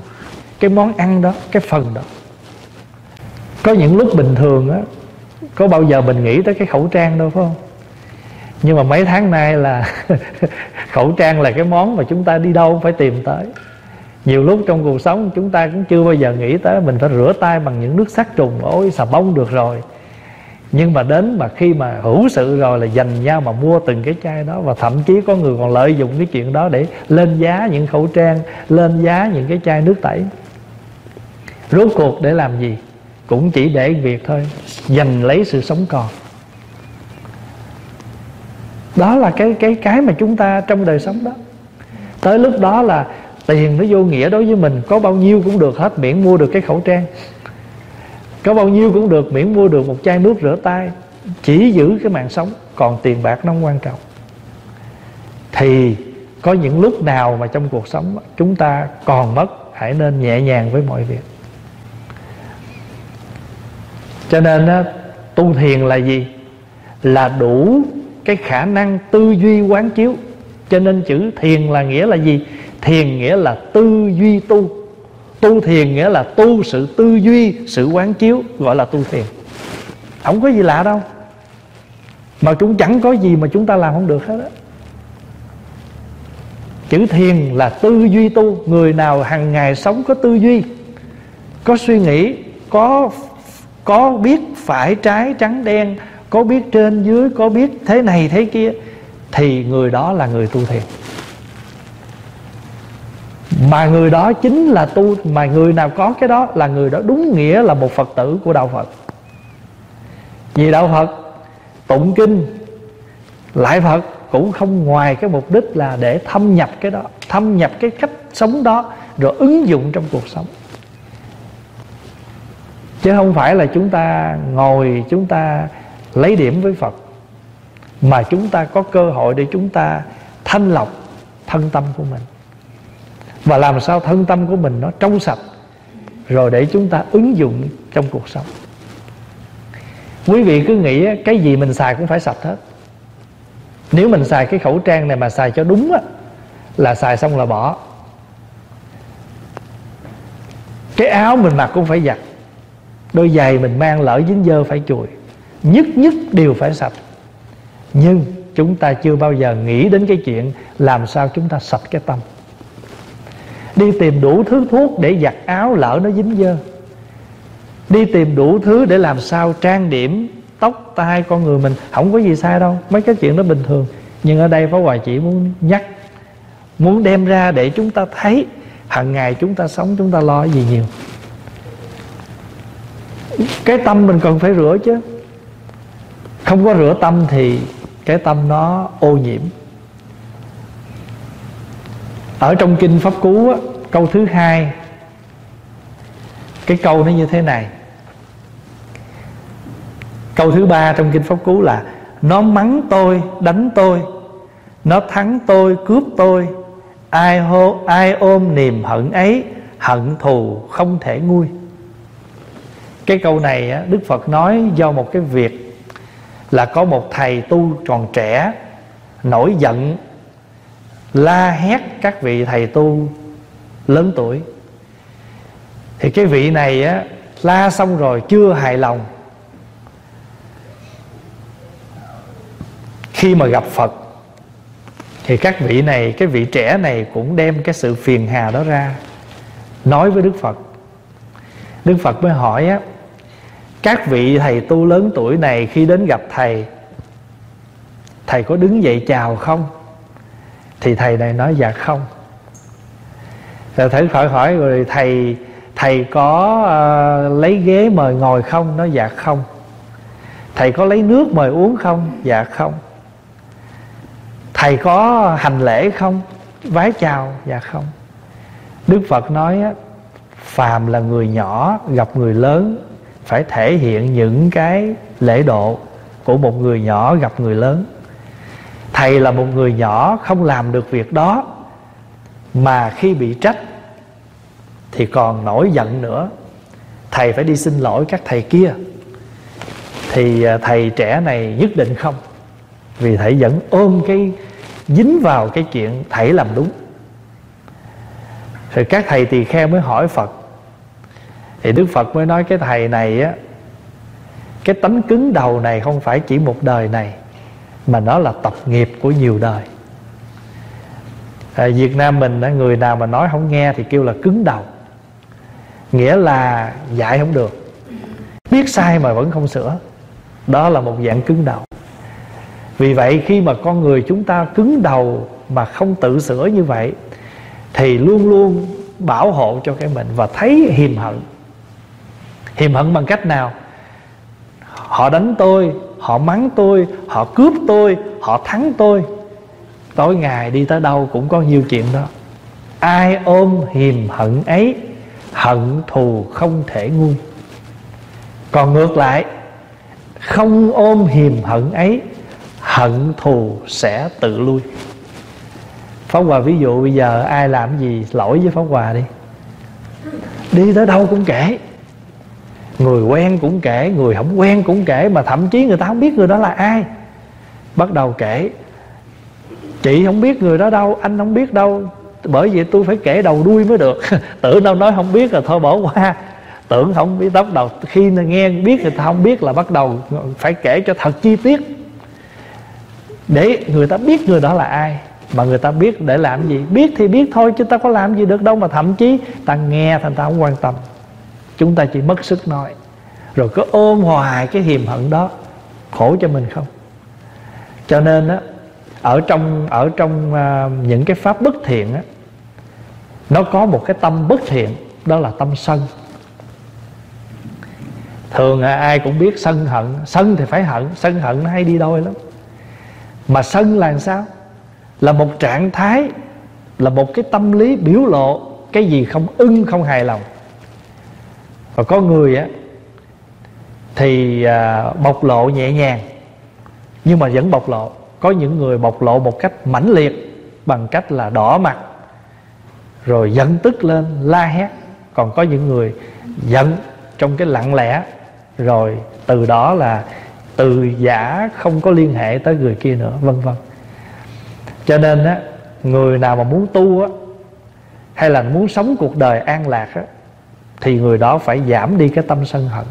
cái món ăn đó, cái phần đó. Có những lúc bình thường á, có bao giờ mình nghĩ tới cái khẩu trang đâu, phải không? Nhưng mà mấy tháng nay là (laughs) khẩu trang là cái món mà chúng ta đi đâu phải tìm tới. Nhiều lúc trong cuộc sống chúng ta cũng chưa bao giờ nghĩ tới, mình phải rửa tay bằng những nước sát trùng, ôi, xà bông được rồi nhưng mà đến mà khi mà hữu sự rồi là dành nhau mà mua từng cái chai đó và thậm chí có người còn lợi dụng cái chuyện đó để lên giá những khẩu trang, lên giá những cái chai nước tẩy. Rốt cuộc để làm gì? Cũng chỉ để việc thôi, giành lấy sự sống còn. Đó là cái cái cái mà chúng ta trong đời sống đó. Tới lúc đó là tiền nó vô nghĩa đối với mình, có bao nhiêu cũng được hết miễn mua được cái khẩu trang có bao nhiêu cũng được, miễn mua được một chai nước rửa tay, chỉ giữ cái mạng sống, còn tiền bạc nó không quan trọng. Thì có những lúc nào mà trong cuộc sống chúng ta còn mất, hãy nên nhẹ nhàng với mọi việc. Cho nên tu thiền là gì? Là đủ cái khả năng tư duy quán chiếu. Cho nên chữ thiền là nghĩa là gì? Thiền nghĩa là tư duy tu tu thiền nghĩa là tu sự tư duy, sự quán chiếu, gọi là tu thiền. Không có gì lạ đâu. Mà cũng chẳng có gì mà chúng ta làm không được hết á. Chữ thiền là tư duy tu. Người nào hàng ngày sống có tư duy, có suy nghĩ, có có biết phải trái trắng đen, có biết trên dưới, có biết thế này thế kia, thì người đó là người tu thiền mà người đó chính là tu, mà người nào có cái đó là người đó đúng nghĩa là một phật tử của đạo phật. Vì đạo phật tụng kinh, lại phật cũng không ngoài cái mục đích là để thâm nhập cái đó, thâm nhập cái cách sống đó rồi ứng dụng trong cuộc sống. Chứ không phải là chúng ta ngồi, chúng ta lấy điểm với phật, mà chúng ta có cơ hội để chúng ta thanh lọc thân tâm của mình và làm sao thân tâm của mình nó trong sạch, rồi để chúng ta ứng dụng trong cuộc sống. Quý vị cứ nghĩ cái gì mình xài cũng phải sạch hết. Nếu mình xài cái khẩu trang này mà xài cho đúng á, là xài xong là bỏ. Cái áo mình mặc cũng phải giặt. Đôi giày mình mang lỡ dính dơ phải chùi. Nhất nhất đều phải sạch. Nhưng chúng ta chưa bao giờ nghĩ đến cái chuyện làm sao chúng ta sạch cái tâm đi tìm đủ thứ thuốc để giặt áo lỡ nó dính dơ. Đi tìm đủ thứ để làm sao trang điểm tóc, tai con người mình. Không có gì sai đâu, mấy cái chuyện đó bình thường. Nhưng ở đây Pháp Hòa chỉ muốn nhắc, muốn đem ra để chúng ta thấy hàng ngày chúng ta sống, chúng ta lo gì nhiều. Cái tâm mình cần phải rửa chứ. Không có rửa tâm thì cái tâm nó ô nhiễm ở trong kinh pháp cú á, câu thứ hai cái câu nó như thế này. Câu thứ ba trong kinh pháp cú là nó mắng tôi đánh tôi. Nó thắng tôi cướp tôi. Ai hô ai ôm niềm hận ấy hận thù không thể nguôi. Cái câu này á, đức phật nói do một cái việc là có một thầy tu còn trẻ nổi giận la hét các vị thầy tu lớn tuổi. Thì cái vị này á, la xong rồi chưa hài lòng. Khi mà gặp phật, thì các vị này, cái vị trẻ này cũng đem cái sự phiền hà đó ra, nói với đức phật. Đức phật mới hỏi á, các vị thầy tu lớn tuổi này khi đến gặp thầy thầy có đứng dậy chào không? Thì thầy này nói dạ không. Rồi thầy khỏi hỏi rồi thầy thầy có uh, lấy ghế mời ngồi không? Nói dạ không. Thầy có lấy nước mời uống không? Dạ không. Thầy có hành lễ không? Vái chào. Dạ không. Đức phật nói á phàm là người nhỏ gặp người lớn phải thể hiện những cái lễ độ của một người nhỏ gặp người lớn thầy là một người nhỏ, không làm được việc đó. Mà khi bị trách, thì còn nổi giận nữa. Thầy phải đi xin lỗi các thầy kia. Thì à, thầy trẻ này nhất định không. Vì thầy vẫn ôm cái, dính vào cái chuyện thầy làm đúng. Rồi các thầy tỳ kheo mới hỏi phật. Thì đức phật mới nói cái thầy này á, cái tánh cứng đầu này không phải chỉ một đời này mà nó là tập nghiệp của nhiều đời. À, Việt Nam mình người nào mà nói không nghe thì kêu là cứng đầu. Nghĩa là dạy không được. Biết sai mà vẫn không sửa. Đó là một dạng cứng đầu. Vì vậy khi mà con người chúng ta cứng đầu mà không tự sửa như vậy thì luôn luôn bảo hộ cho cái mình và thấy hiềm hận. Hiềm hận bằng cách nào? Họ đánh tôi họ mắng tôi, họ cướp tôi, họ thắng tôi. Tối ngày đi tới đâu cũng có nhiều chuyện đó. Ai ôm hiềm hận ấy, hận thù không thể nguôi. Còn ngược lại, không ôm hiềm hận ấy, hận thù sẽ tự lui. Phóng Hòa, ví dụ bây giờ ai làm gì lỗi với phóng Hòa đi. Đi tới đâu cũng kể. Người quen cũng kể, Người không quen cũng kể, Mà thậm chí người ta không biết người đó là ai. Bắt đầu kể, Chị không biết người đó đâu, Anh không biết đâu. Bởi vậy tôi phải kể đầu đuôi mới được. (laughs) Tưởng đâu nói không biết là thôi bỏ qua. Tưởng không biết bắt đầu, Khi nghe biết người ta không biết là bắt đầu Phải kể cho thật chi tiết. Để người ta biết người đó là ai, Mà người ta biết để làm gì. Biết thì biết thôi, chứ ta có làm gì được đâu, Mà thậm chí ta nghe thành ta không quan tâm chúng ta chỉ mất sức nói. Rồi cứ ôm hoài cái hiềm hận đó khổ cho mình không? Cho nên á ở trong ở trong uh, những cái pháp bất thiện á nó có một cái tâm bất thiện đó là tâm sân. Thường à, ai cũng biết sân hận sân thì phải hận sân hận nó hay đi đôi lắm. Mà sân là sao? Là một trạng thái là một cái tâm lý biểu lộ cái gì không ưng không hài lòng và có người á thì à, bộc lộ nhẹ nhàng nhưng mà vẫn bộc lộ. Có những người bộc lộ một cách mãnh liệt bằng cách là đỏ mặt rồi giận tức lên la hét. Còn có những người giận trong cái lặng lẽ rồi từ đó là từ giả không có liên hệ tới người kia nữa vân vân. Cho nên á người nào mà muốn tu á hay là muốn sống cuộc đời an lạc á thì người đó phải giảm đi cái tâm sân hận.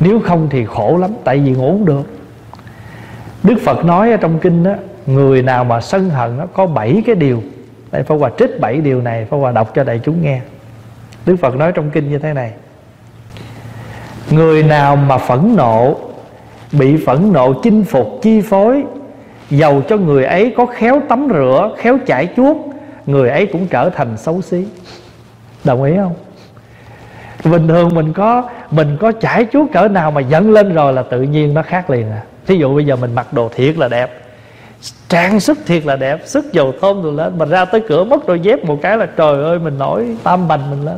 Nếu không thì khổ lắm tại vì ngủ không được. Đức phật nói ở trong kinh đó, người nào mà sân hận nó có bảy cái điều. Đây Pháp Hòa trích bảy điều này Pháp Hòa đọc cho đại chúng nghe. Đức Phật nói trong kinh như thế này. Người nào mà phẫn nộ Bị phẫn nộ chinh phục chi phối Dầu cho người ấy có khéo tắm rửa Khéo chải chuốt Người ấy cũng trở thành xấu xí. Đồng ý không? Bình thường mình có Mình có trải chuốt cỡ nào mà dẫn lên rồi Là tự nhiên nó khác liền à? Thí dụ bây giờ mình mặc đồ thiệt là đẹp trang sức thiệt là đẹp sức dầu thơm rồi lên mà ra tới cửa mất đôi dép một cái là trời ơi mình nổi tam bành mình lên.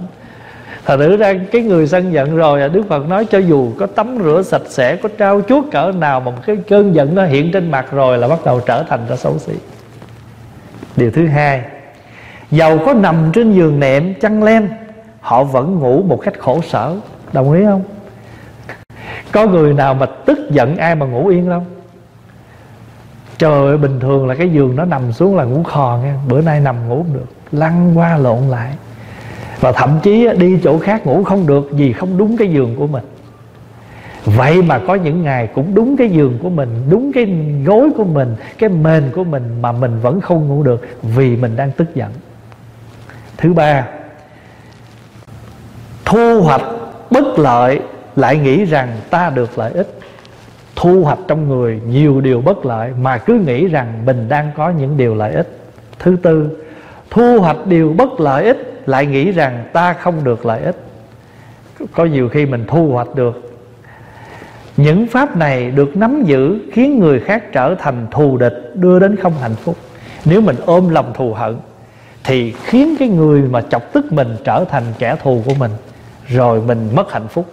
Thật thử ra cái người sân giận rồi à, Đức Phật nói cho dù có tắm rửa sạch sẽ Có trao chuốt cỡ nào Mà một cái cơn giận nó hiện trên mặt rồi Là bắt đầu trở thành ra xấu xí. Điều thứ hai Dầu có nằm trên giường nệm chăn len Họ vẫn ngủ một cách khổ sở. Đồng ý không? Có người nào mà tức giận ai mà ngủ yên không Trời ơi, bình thường là cái giường nó nằm xuống là ngủ khò nghe. Bữa nay nằm ngủ không được. Lăn qua lộn lại. Và thậm chí đi chỗ khác ngủ không được Vì không đúng cái giường của mình. Vậy mà có những ngày cũng đúng cái giường của mình, Đúng cái gối của mình, Cái mền của mình Mà mình vẫn không ngủ được Vì mình đang tức giận. Thứ ba Thu hoạch bất lợi Lại nghĩ rằng ta được lợi ích. Thu hoạch trong người nhiều điều bất lợi mà cứ nghĩ rằng mình đang có những điều lợi ích. Thứ tư, thu hoạch điều bất lợi ích lại nghĩ rằng ta không được lợi ích. Có nhiều khi mình thu hoạch được. Những pháp này được nắm giữ khiến người khác trở thành thù địch, đưa đến không hạnh phúc. Nếu mình ôm lòng thù hận, thì khiến cái người mà chọc tức mình trở thành kẻ thù của mình rồi mình mất hạnh phúc.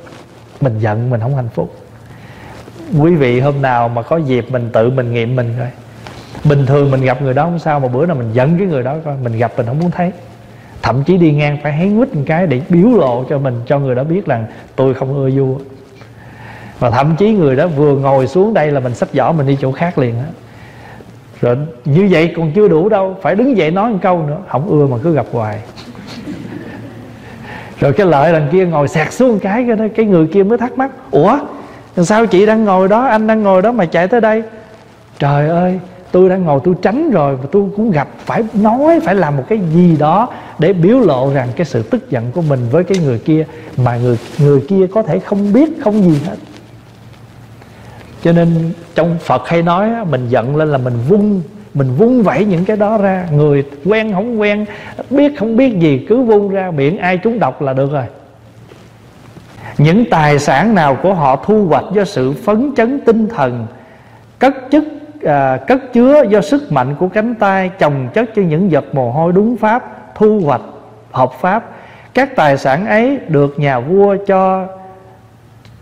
Mình giận, mình không hạnh phúc. Quý vị hôm nào mà có dịp mình tự mình nghiệm mình coi. Bình thường mình gặp người đó không sao, mà bữa nào mình giận cái người đó coi, mình gặp mình không muốn thấy. Thậm chí đi ngang phải hén quýt một cái để biểu lộ cho mình, cho người đó biết rằng tôi không ưa vua. Và thậm chí người đó vừa ngồi xuống đây là mình sắp giỏ mình đi chỗ khác liền á. Rồi như vậy còn chưa đủ đâu, phải đứng dậy nói một câu nữa, không ưa mà cứ gặp hoài rồi cái lợi đằng kia ngồi sạc xuống cái cái đó, cái người kia mới thắc mắc, ủa sao chị đang ngồi đó, anh đang ngồi đó mà chạy tới đây? Trời ơi, tôi đang ngồi, tôi tránh rồi và tôi cũng gặp, phải nói, phải làm một cái gì đó để biểu lộ rằng cái sự tức giận của mình với cái người kia mà người người kia có thể không biết, không gì hết. Cho nên trong Phật hay nói mình giận lên là mình vung mình vung vẩy những cái đó ra. Người quen không quen biết không biết gì cứ vung ra miệng ai trúng độc là được rồi. Những tài sản nào của họ thu hoạch do sự phấn chấn tinh thần cất chức à, cất chứa do sức mạnh của cánh tay chồng chất cho những giọt mồ hôi đúng pháp thu hoạch hợp pháp các tài sản ấy được nhà vua cho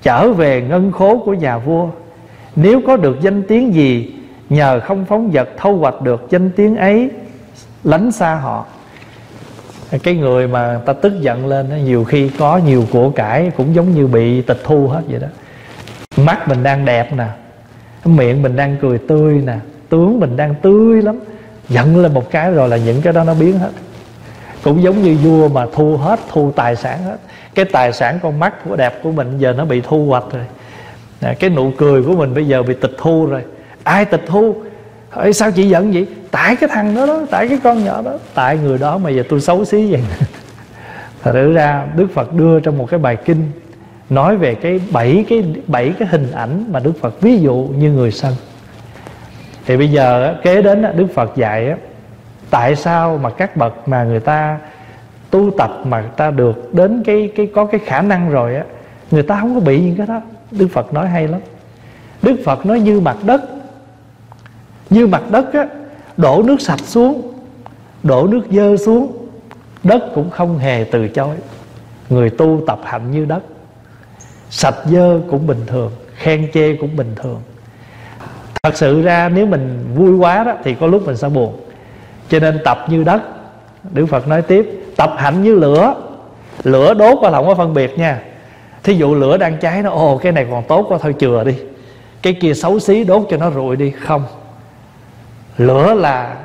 trở về ngân khố của nhà vua. Nếu có được danh tiếng gì nhờ không phóng vật thâu hoạch được danh tiếng ấy, lánh xa họ. Cái người mà ta tức giận lên nhiều khi có nhiều của cải, cũng giống như bị tịch thu hết vậy đó. Mắt mình đang đẹp nè, miệng mình đang cười tươi nè, tướng mình đang tươi lắm. Giận lên một cái rồi là những cái đó nó biến hết. Cũng giống như vua mà thu hết, thu tài sản hết. Cái tài sản con mắt của đẹp của mình giờ nó bị thu hoạch rồi. Cái nụ cười của mình bây giờ bị tịch thu rồi ai tịch thu? Ê, sao chị giận vậy? Tại cái thằng đó đó tại cái con nhỏ đó. Tại người đó mà giờ tôi xấu xí vậy. (laughs) Thật ra đức phật đưa trong một cái bài kinh nói về cái bảy cái bảy cái hình ảnh mà đức phật ví dụ như người sân. Thì bây giờ kế đến đức phật dạy tại sao mà các bậc mà người ta tu tập mà ta được đến cái cái có cái khả năng rồi á người ta không có bị những cái đó. Đức phật nói hay lắm. Đức phật nói như mặt đất như mặt đất á, đổ nước sạch xuống, đổ nước dơ xuống, đất cũng không hề từ chối. Người tu tập hạnh như đất. Sạch dơ cũng bình thường, khen chê cũng bình thường. Thật sự ra nếu mình vui quá đó, thì có lúc mình sẽ buồn. Cho nên tập như đất, đức phật nói tiếp, tập hạnh như lửa. Lửa đốt và không có phân biệt nha. Thí thí dụ lửa đang cháy nó, ồ, cái này còn tốt quá, thôi chừa đi. Cái kia xấu xí đốt cho nó rụi đi, không lửa là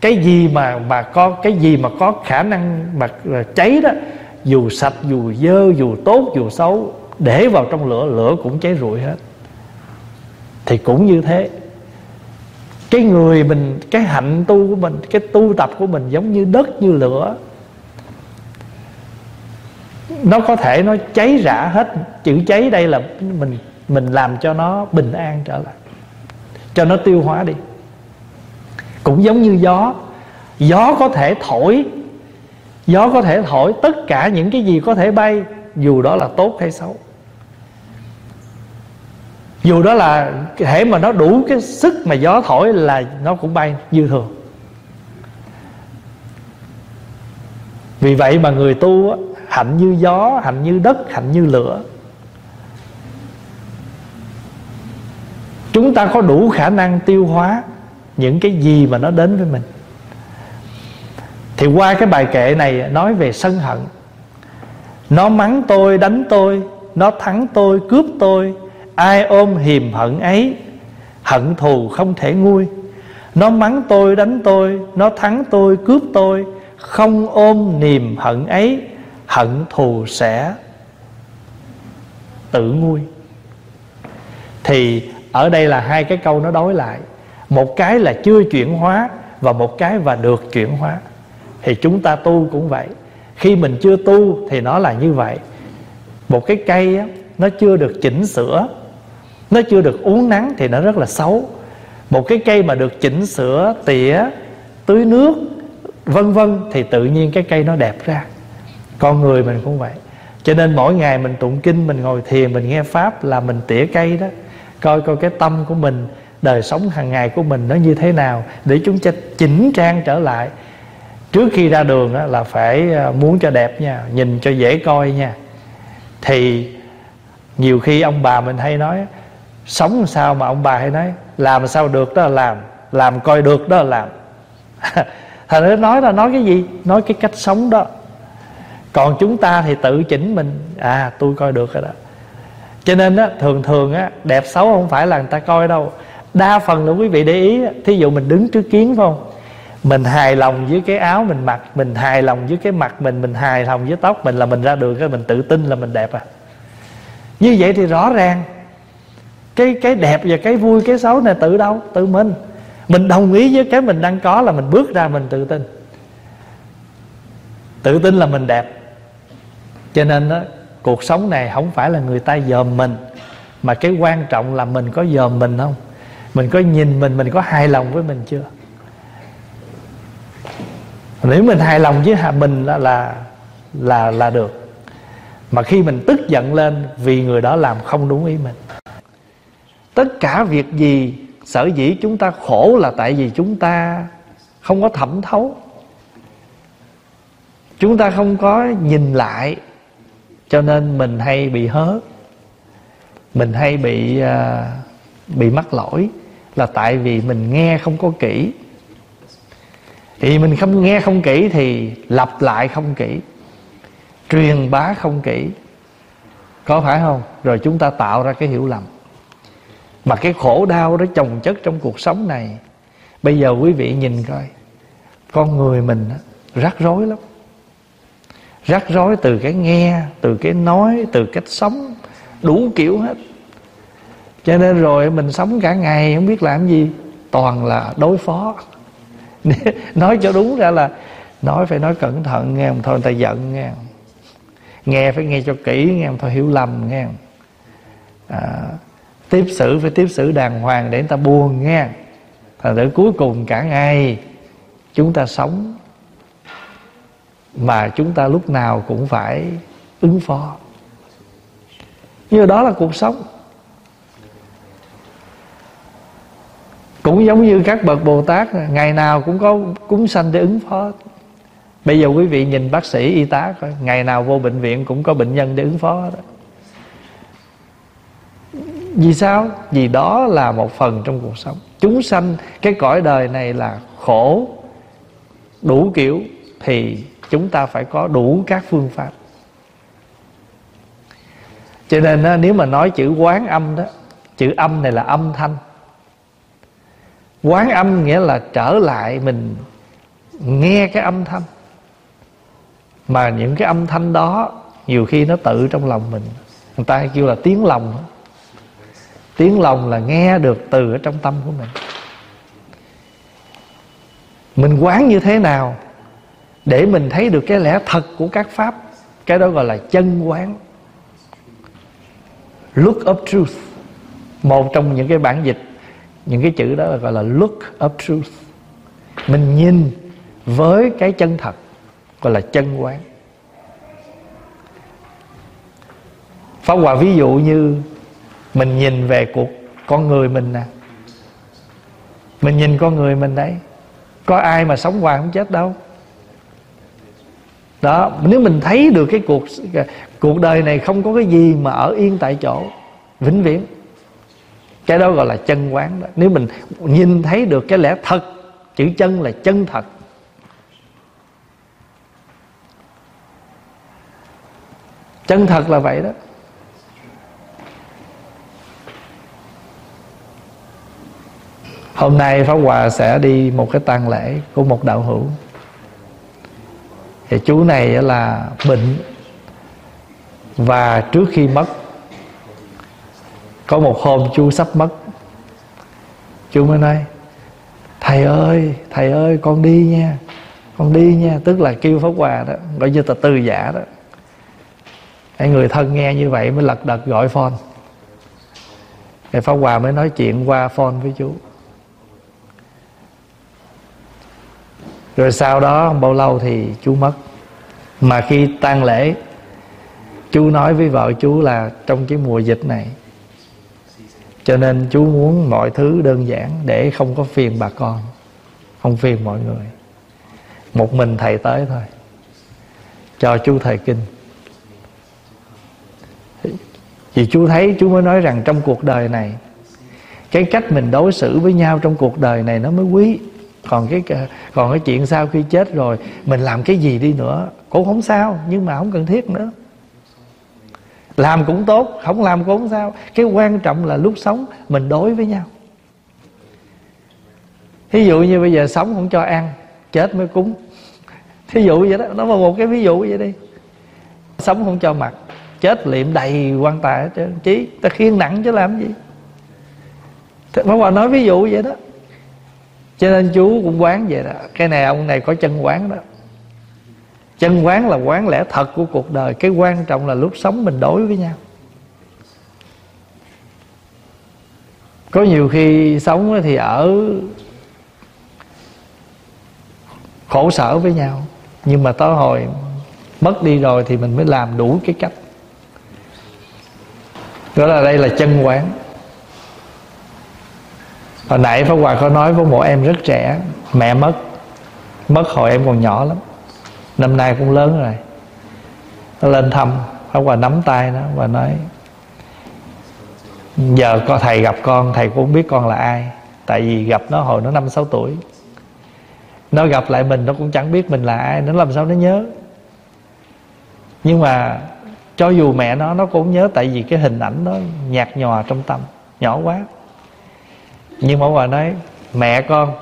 cái gì mà mà có, cái gì mà có khả năng mà à, cháy đó, dù sạch, dù dơ, dù tốt, dù xấu, để vào trong lửa lửa cũng cháy rụi hết. Thì cũng như thế. Cái người mình, cái hạnh tu của mình, cái tu tập của mình giống như đất, như lửa. Nó có thể nó cháy rã hết. Chữ cháy đây là mình mình làm cho nó bình an trở lại. Cho nó tiêu hóa đi cũng giống như gió. Gió có thể thổi. Gió có thể thổi tất cả những cái gì có thể bay, dù đó là tốt hay xấu. Dù đó là thể mà nó đủ cái sức mà gió thổi là nó cũng bay như thường. Vì vậy mà người tu hạnh như gió, hạnh như đất, hạnh như lửa. Chúng ta có đủ khả năng tiêu hóa những cái gì mà nó đến với mình. Thì qua cái bài kệ này nói về sân hận. Nó mắng tôi, đánh tôi, nó thắng tôi, cướp tôi. Ai ôm hiềm hận ấy, hận thù không thể nguôi. Nó mắng tôi, đánh tôi, nó thắng tôi, cướp tôi. Không ôm niềm hận ấy, hận thù sẽ tự nguôi. Thì ở đây là hai cái câu nó đối lại một cái là chưa chuyển hóa và một cái và được chuyển hóa. Thì chúng ta tu cũng vậy. Khi mình chưa tu thì nó là như vậy. Một cái cây á, nó chưa được chỉnh sửa nó chưa được uống nắng thì nó rất là xấu. Một cái cây mà được chỉnh sửa tỉa tưới nước vân vân thì tự nhiên cái cây nó đẹp ra. Con người mình cũng vậy. Cho nên mỗi ngày mình tụng kinh mình ngồi thiền mình nghe pháp là mình tỉa cây đó. Coi coi cái tâm của mình đời sống hàng ngày của mình nó như thế nào để chúng ta chỉnh trang trở lại. Trước khi ra đường á, là phải à, muốn cho đẹp nha nhìn cho dễ coi nha. Thì nhiều khi ông bà mình hay nói sống sao mà ông bà hay nói làm sao được đó là làm làm coi được đó là làm. (laughs) Thành nó nói là nói cái gì? Nói cái cách sống đó. Còn chúng ta thì tự chỉnh mình à tôi coi được rồi đó. Cho nên á thường thường á đẹp xấu không phải là người ta coi đâu đa phần là quý vị để ý thí dụ mình đứng trước kiến phải không? Mình hài lòng với cái áo mình mặc mình hài lòng với cái mặt mình mình hài lòng với tóc mình là mình ra đường cái mình tự tin là mình đẹp à. Như vậy thì rõ ràng cái cái đẹp và cái vui cái xấu này tự đâu? Tự mình. Mình đồng ý với cái mình đang có là mình bước ra mình tự tin. Tự tin là mình đẹp. Cho nên đó, cuộc sống này không phải là người ta dòm mình mà cái quan trọng là mình có dòm mình không? Mình có nhìn mình mình có hài lòng với mình chưa? Nếu mình hài lòng với mình là là là là được. Mà khi mình tức giận lên vì người đó làm không đúng ý mình. Tất cả việc gì sở dĩ chúng ta khổ là tại vì chúng ta không có thẩm thấu. Chúng ta không có nhìn lại cho nên mình hay bị hớ. Mình hay bị uh, bị mắc lỗi là tại vì mình nghe không có kỹ. Thì mình không nghe không kỹ thì lặp lại không kỹ, truyền bá không kỹ. Có phải không? Rồi chúng ta tạo ra cái hiểu lầm. Mà cái khổ đau đó chồng chất trong cuộc sống này, bây giờ quý vị nhìn coi, con người mình rắc rối lắm. Rắc rối từ cái nghe, từ cái nói, từ cách sống, đủ kiểu hết cho nên rồi mình sống cả ngày không biết làm gì. Toàn là đối phó. (laughs) Nói cho đúng ra là nói phải nói cẩn thận nghe không? Thôi người ta giận nghe nghe phải nghe cho kỹ nghe không? Thôi hiểu lầm nghe à, tiếp xử phải tiếp xử đàng hoàng để người ta buồn nghe thành thử cuối cùng cả ngày chúng ta sống mà chúng ta lúc nào cũng phải ứng phó. Như đó là cuộc sống. Cũng giống như các bậc bồ tát ngày nào cũng có cúng sanh để ứng phó. Bây giờ quý vị nhìn bác sĩ y tá coi, ngày nào vô bệnh viện cũng có bệnh nhân để ứng phó đó. Vì sao? Vì đó là một phần trong cuộc sống. Chúng sanh, cái cõi đời này là khổ, đủ kiểu, thì chúng ta phải có đủ các phương pháp. Cho nên nếu mà nói chữ quán âm đó, chữ âm này là âm thanh quán âm nghĩa là trở lại mình nghe cái âm thanh. Mà những cái âm thanh đó, nhiều khi nó tự trong lòng mình. Người ta hay kêu là tiếng lòng. Tiếng lòng là nghe được từ ở trong tâm của mình. Mình quán như thế nào để mình thấy được cái lẽ thật của các pháp? Cái đó gọi là chân quán. Look of truth. Một trong những cái bản dịch những cái chữ đó là gọi là look of truth. Mình nhìn với cái chân thật, gọi là chân quán. Pháp Hòa ví dụ như Mình nhìn về cuộc con người mình nè. Mình nhìn con người mình đấy. Có ai mà sống hoài không chết đâu. Đó, Nếu mình thấy được cái cuộc Cuộc đời này không có cái gì mà ở yên tại chỗ, Vĩnh viễn. Cái đó gọi là chân quán đó. Nếu mình nhìn thấy được cái lẽ thật, Chữ chân là chân thật. Chân thật là vậy đó. Hôm nay Pháp Hòa sẽ đi một cái tang lễ của một đạo hữu. Thì chú này là bệnh. Và trước khi mất có một hôm chú sắp mất. Chú mới nói Thầy ơi, thầy ơi con đi nha Con đi nha. Tức là kêu Pháp Hòa đó Gọi như là từ giả đó. Cái người thân nghe như vậy mới lật đật gọi phone. Thì Pháp Hòa mới nói chuyện qua phone với chú rồi sau đó không bao lâu thì chú mất. Mà khi tang lễ chú nói với vợ chú là trong cái mùa dịch này cho nên chú muốn mọi thứ đơn giản để không có phiền bà con, không phiền mọi người. Một mình thầy tới thôi. Cho chú thầy kinh. Vì chú thấy chú mới nói rằng trong cuộc đời này, cái cách mình đối xử với nhau trong cuộc đời này nó mới quý. Còn cái còn cái chuyện sau khi chết rồi, mình làm cái gì đi nữa cũng không sao, nhưng mà không cần thiết nữa làm cũng tốt, không làm cũng không sao. Cái quan trọng là lúc sống, mình đối với nhau. Thí dụ như bây giờ sống không cho ăn, chết mới cúng. Thí dụ vậy đó, nó là một cái ví dụ vậy đi. Sống không cho mặc chết liệm đầy quan tài hết trơn. Chí, ta khiên nặng chứ làm gì? Pháp Hòa nói ví dụ vậy đó. Cho nên chú cũng quán vậy đó. Cái này ông này có chân quán đó chân quán là quán lẽ thật của cuộc đời. Cái quan trọng là lúc sống mình đối với nhau. Có nhiều khi sống thì ở khổ sở với nhau. Nhưng mà tới hồi mất đi rồi thì mình mới làm đủ cái cách. Đó là đây là chân quán. Hồi nãy pháp hòa có nói với một em rất trẻ, mẹ mất. Mất hồi em còn nhỏ lắm năm nay cũng lớn rồi. Nó lên thăm, pháp hòa nắm tay nó và nói, giờ có thầy gặp con, thầy cũng biết con là ai, tại vì gặp nó hồi nó năm sáu tuổi. Nó gặp lại mình nó cũng chẳng biết mình là ai, nó làm sao nó nhớ? Nhưng mà cho dù mẹ nó nó cũng nhớ tại vì cái hình ảnh nó nhạt nhòa trong tâm, nhỏ quá. Nhưng mà bà nói, mẹ con,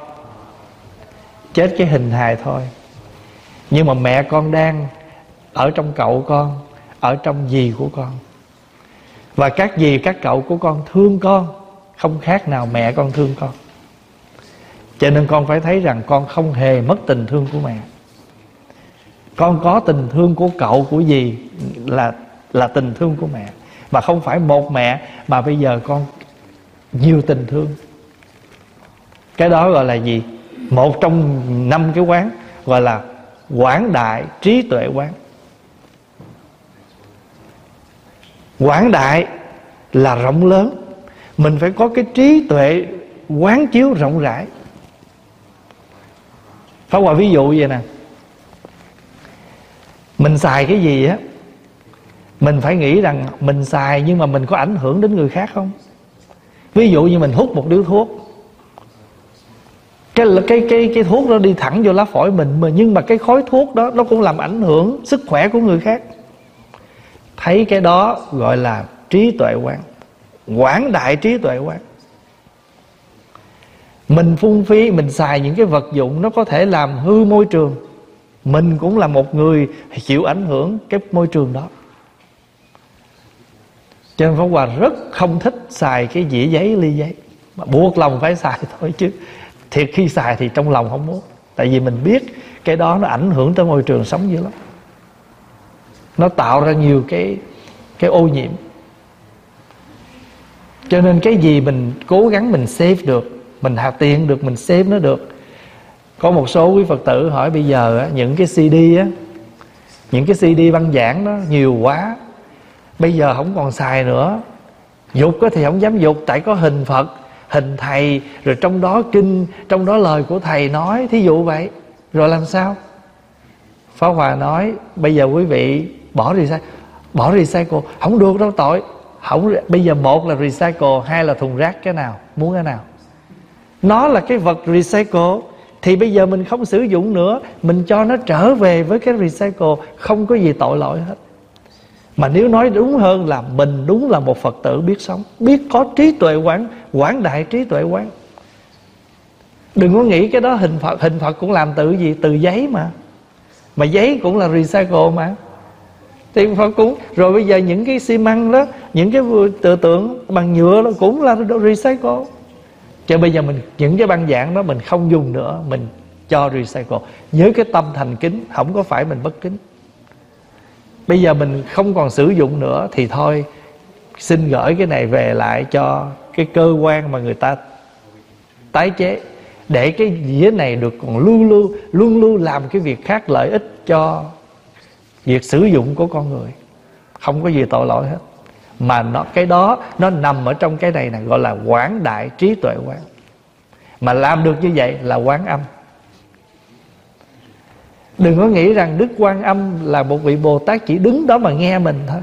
chết cái hình hài thôi nhưng mà mẹ con đang ở trong cậu con, ở trong gì của con. Và các gì các cậu của con thương con, không khác nào mẹ con thương con. Cho nên con phải thấy rằng con không hề mất tình thương của mẹ. Con có tình thương của cậu, của gì là là tình thương của mẹ. Mà không phải một mẹ, mà bây giờ con nhiều tình thương. Cái đó gọi là gì? Một trong năm cái quán gọi là quảng đại trí tuệ quán. Quảng đại là rộng lớn. Mình phải có cái trí tuệ quán chiếu rộng rãi. Phá Hòa ví dụ vậy nè. Mình xài cái gì á, Mình phải nghĩ rằng Mình xài nhưng mà mình có ảnh hưởng đến người khác không? Ví dụ như mình hút một điếu thuốc cái cái cái cái thuốc nó đi thẳng vô lá phổi mình mà, nhưng mà cái khói thuốc đó, nó cũng làm ảnh hưởng sức khỏe của người khác. Thấy cái đó gọi là trí tuệ quán, quảng đại trí tuệ quán. Mình phung phí, mình xài những cái vật dụng nó có thể làm hư môi trường. Mình cũng là một người chịu ảnh hưởng cái môi trường đó. Cho nên Pháp Hòa rất không thích xài cái dĩa giấy, ly giấy. Mà buộc lòng phải xài thôi chứ thiệt khi xài thì trong lòng không muốn. Tại vì mình biết cái đó nó ảnh hưởng tới môi trường sống dữ lắm. Nó tạo ra nhiều cái cái ô nhiễm. Cho nên cái gì mình cố gắng mình save được, mình hạt tiền được, mình save nó được. Có một số quý phật tử hỏi bây giờ những cái cd á, những cái cd băng giảng nó nhiều quá, bây giờ không còn xài nữa. Dục thì không dám dục, tại có hình phật hình thầy, rồi trong đó kinh, trong đó lời của thầy nói, thí dụ vậy. Rồi làm sao? Phá Hòa nói, bây giờ quý vị bỏ recycle bỏ recycle. Không được đâu tội. Không bây giờ một là recycle, hai là thùng rác, cái nào? Muốn cái nào? Nó là cái vật recycle. Thì bây giờ mình không sử dụng nữa, mình cho nó trở về với cái recycle, không có gì tội lỗi hết mà nếu nói đúng hơn là mình đúng là một phật tử biết sống, biết có trí tuệ quán quán đại trí tuệ quán. Đừng có nghĩ cái đó hình phật hình phật cũng làm từ gì? Từ giấy mà. Mà giấy cũng là recycle mà. Thì Phật cũng, rồi bây giờ những cái xi măng đó, những cái tự tượng bằng nhựa đó cũng là recycle. Cho bây giờ mình, những cái băng dạng đó mình không dùng nữa, mình cho recycle. Với cái tâm thành kính, không có phải mình bất kính bây giờ mình không còn sử dụng nữa thì thôi, xin gửi cái này về lại cho cái cơ quan mà người ta tái chế, để cái dĩa này được còn luôn luôn luôn luôn làm cái việc khác lợi ích cho việc sử dụng của con người. Không có gì tội lỗi hết. Mà nó, cái đó nó nằm ở trong cái này nè, gọi là quán đại trí tuệ quán. Mà làm được như vậy là quán âm đừng có nghĩ rằng đức quan âm là một vị bồ tát chỉ đứng đó mà nghe mình thôi.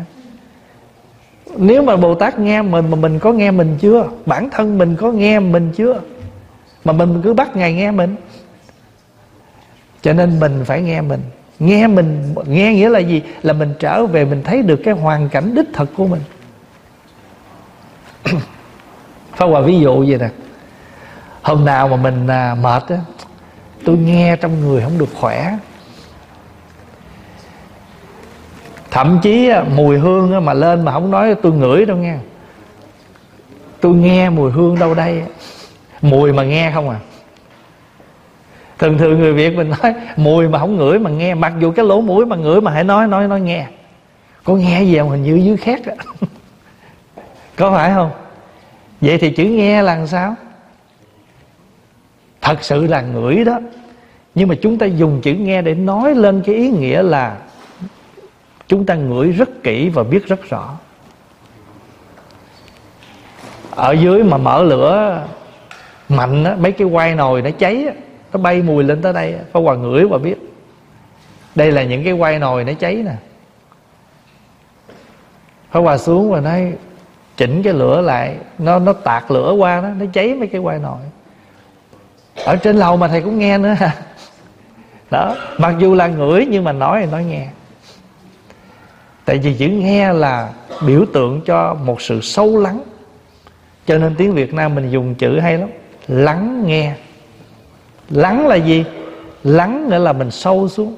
Nếu mà bồ tát nghe mình mà mình có nghe mình chưa? Bản thân mình có nghe mình chưa? Mà mình cứ bắt ngài nghe mình. Cho nên mình phải nghe mình. Nghe mình nghe nghĩa là gì? Là mình trở về mình thấy được cái hoàn cảnh đích thực của mình. (coughs) Phá Hòa ví dụ vậy nè. Hôm nào mà mình à, mệt á Tôi nghe trong người không được khỏe. Thậm chí mùi hương mà lên mà không nói, tôi ngửi đâu nghe. Tôi nghe mùi hương đâu đây? Mùi mà nghe không à? Thường thường người việt mình nói, mùi mà không ngửi mà nghe. Mặc dù cái lỗ mũi mà ngửi mà hãy nói nói nói nghe. Có nghe gì không? Hình như dưới khét (laughs) có phải không? Vậy thì chữ nghe là làm sao? Thật sự là ngửi đó. Nhưng mà chúng ta dùng chữ nghe để nói lên cái ý nghĩa là chúng ta ngửi rất kỹ và biết rất rõ. Ở dưới mà mở lửa mạnh á, mấy cái quay nồi nó cháy á, nó bay mùi lên tới đây Pháp Hòa ngửi và biết. Đây là những cái quay nồi nó cháy nè. Pháp Hòa xuống và nói, Chỉnh cái lửa lại. Nó nó tạt lửa qua đó, Nó cháy mấy cái quay nồi. Ở trên lầu mà thầy cũng nghe nữa. (laughs) Đó, Mặc dù là ngửi nhưng mà nói thì nói nghe. Tại vì chữ nghe là biểu tượng cho một sự sâu lắng. Cho nên tiếng Việt Nam mình dùng chữ hay lắm, Lắng nghe. Lắng là gì? Lắng nghĩa là mình sâu xuống.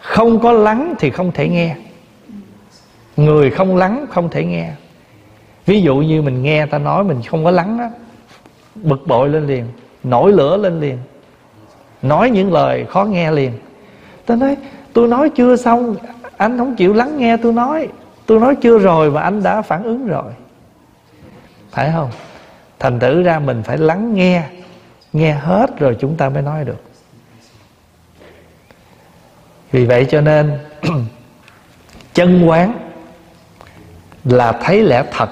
Không có lắng thì không thể nghe. Người không lắng, không thể nghe. Ví dụ như mình nghe ta nói mình không có lắng á, bực bội lên liền, nổi lửa lên liền, nói những lời khó nghe liền. Ta nói, tôi nói chưa xong anh không chịu lắng nghe tôi nói. Tôi nói chưa rồi mà anh đã phản ứng rồi. Phải không? Thành thử ra mình phải lắng nghe. Nghe hết rồi chúng ta mới nói được. Vì vậy cho nên (clears throat) chân quán là thấy lẽ thật.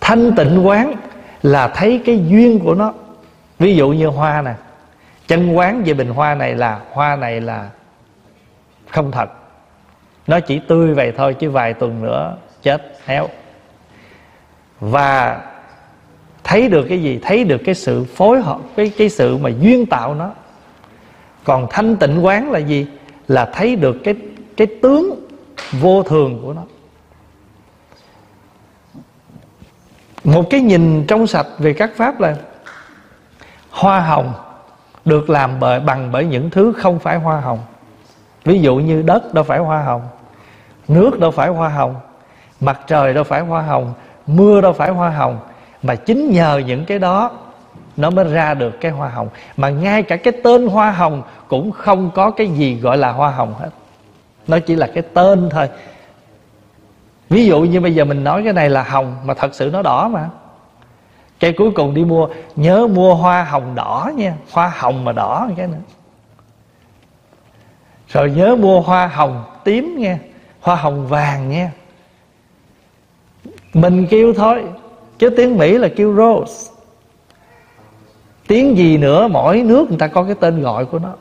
Thanh tịnh quán là thấy cái duyên của nó. Ví dụ như hoa nè. Chân quán về bình hoa này là, hoa này là không thật nó chỉ tươi vậy thôi chứ vài tuần nữa chết héo. Và thấy được cái gì? Thấy được cái sự phối hợp, cái cái sự mà duyên tạo nó. Còn thanh tịnh quán là gì? Là thấy được cái cái tướng vô thường của nó. Một cái nhìn trong sạch về các pháp là hoa hồng được làm bởi, bằng bởi những thứ không phải hoa hồng. Ví dụ như đất đâu phải hoa hồng nước đâu phải hoa hồng, mặt trời đâu phải hoa hồng, mưa đâu phải hoa hồng. Mà chính nhờ những cái đó, nó mới ra được cái hoa hồng. Mà ngay cả cái tên hoa hồng cũng không có cái gì gọi là hoa hồng hết. Nó chỉ là cái tên thôi. Ví dụ như bây giờ mình nói cái này là hồng, mà thật sự nó đỏ mà. Cái cuối cùng đi mua, nhớ mua hoa hồng đỏ nha. Hoa hồng mà đỏ cái nữa. Rồi nhớ mua hoa hồng tím nha hoa hồng vàng nha. Mình kêu thôi, chứ tiếng mỹ là kêu rose. Tiếng gì nữa, mỗi nước người ta có cái tên gọi của nó.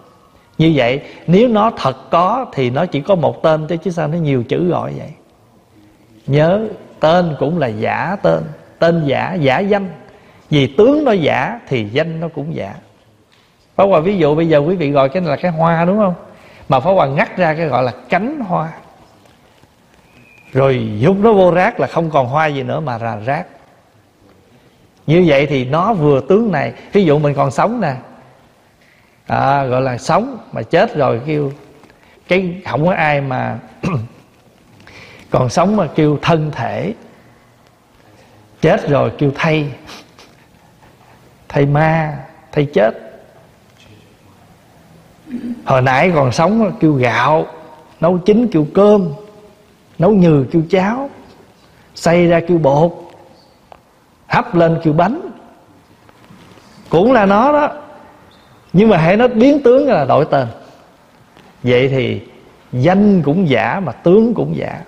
Như vậy, nếu nó thật có thì nó chỉ có một tên chứ chứ sao nó nhiều chữ gọi vậy? Nhớ, tên cũng là giả tên tên giả giả danh. Vì tướng nó giả thì danh nó cũng giả. Pháp Hòa ví dụ bây giờ quý vị gọi cái này là cái hoa đúng không? Mà Pháp Hòa ngắt ra cái gọi là cánh hoa. Rồi giúp nó vô rác là không còn hoa gì nữa mà là rác. Như vậy thì nó vừa tướng này Ví dụ mình còn sống nè. À, Gọi là sống Mà chết rồi kêu Cái không có ai mà (clears throat) Còn sống mà kêu thân thể. Chết rồi kêu thay. Thay ma Thay chết. Hồi nãy còn sống kêu gạo Nấu chín kêu cơm. Nấu nhừ kêu cháo, Xay ra kêu bột, Hấp lên kêu bánh. Cũng là nó đó. Nhưng mà hãy nó biến tướng là đổi tên. Vậy thì Danh cũng giả mà tướng cũng giả.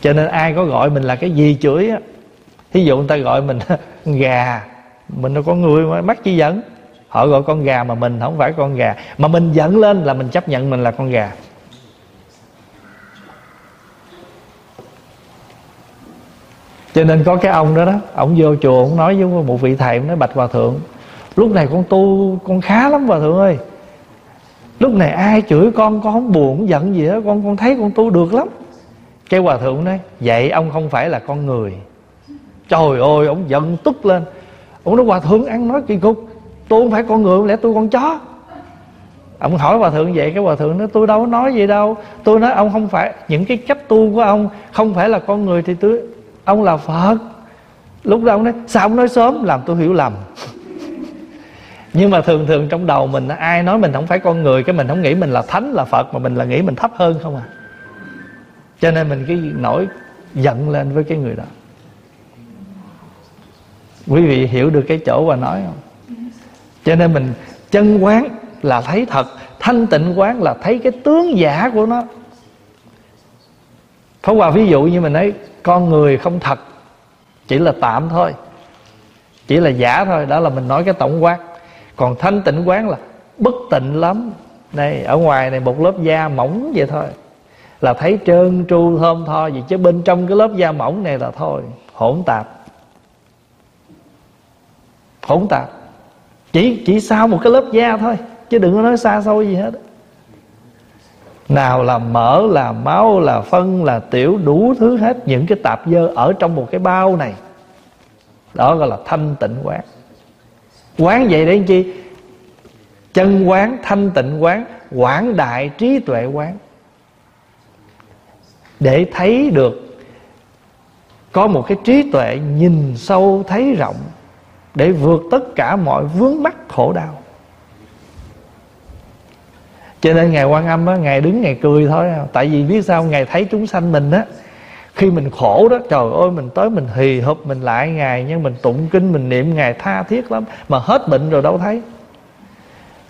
Cho nên ai có gọi mình là cái gì chửi á Ví dụ người ta gọi mình (laughs) gà, Mình đâu có người mà mắc chi giận họ gọi con gà mà mình, không phải con gà. Mà mình giận lên là mình chấp nhận mình là con gà. Cho nên có cái ông đó đó ông vô chùa ông nói với một vị thầy ông nói, bạch hòa thượng, lúc này con tu, con khá lắm hòa thượng ơi. Lúc này ai chửi con con không buồn, không giận gì hết, con con thấy con tu được lắm. Cái hòa thượng nói, vậy ông không phải là con người. Trời ơi ông giận tức lên. Ông nói, hòa thượng ăn nói kỳ cục tôi không phải con người, lẽ tôi con chó. Ông hỏi hòa thượng vậy, cái hòa thượng nói, tôi đâu có nói gì đâu. Tôi nói ông không phải, những cái cách tu của ông không phải là con người thì tôi ông là phật. Lúc đó ông nói, sao ông nói sớm? Làm tôi hiểu lầm. Nhưng mà thường thường trong đầu mình, ai nói mình không phải con người, cái mình không nghĩ mình là thánh, là phật, mà mình là nghĩ mình thấp hơn không à. Cho nên mình cái nổi giận lên với cái người đó. Quý vị hiểu được cái chỗ và nói không? Cho nên mình chân quán là thấy thật, thanh tịnh quán là thấy cái tướng giả của nó. Pháp Hòa ví dụ như mình nói, Con người không thật, Chỉ là tạm thôi, Chỉ là giả thôi, Đó là mình nói cái tổng quát. Còn thanh tịnh quán là bất tịnh lắm. Đây ở ngoài này một lớp da mỏng vậy thôi, Là thấy trơn tru thơm tho gì Chứ bên trong cái lớp da mỏng này là thôi, Hỗn tạp. Hỗn tạp. Chỉ chỉ sau một cái lớp da thôi, chứ đừng có nói xa xôi gì hết nào là mỡ, là máu, là phân, là tiểu, đủ thứ hết những cái tạp dơ ở trong một cái bao này. Đó gọi là thanh tịnh quán. Quán vậy đấy chi? Chân quán, thanh tịnh quán, quảng đại trí tuệ quán. Để thấy được có một cái trí tuệ nhìn sâu, thấy rộng, để vượt tất cả mọi vướng mắc khổ đau cho nên ngày quan âm á, ngày đứng ngày cười thôi à. tại vì biết sao ngày thấy chúng sanh mình á, khi mình khổ đó, trời ơi, mình tới mình hì hụp, mình lại ngày nhưng mình tụng kinh, mình niệm ngày tha thiết lắm. Mà hết bệnh rồi đâu thấy.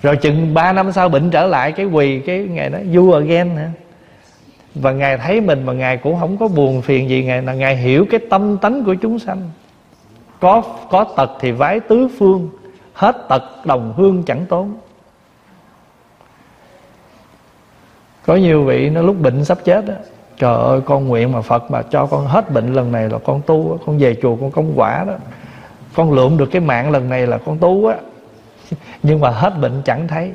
Rồi chừng 3 năm sau bệnh trở lại, cái quỳ, cái ngày đó you again hả? Và ngài thấy mình mà ngài cũng không có buồn phiền gì, ngài là ngài hiểu cái tâm tánh của chúng sanh. Có có tật thì vái tứ phương, hết tật đồng hương chẳng tốn. Có nhiều vị nó lúc bệnh sắp chết đó trời ơi, con nguyện mà phật mà cho con hết bệnh lần này là con tu con về chùa con công quả đó. Con lượm được cái mạng lần này là con tu á. (laughs) Nhưng mà hết bệnh chẳng thấy.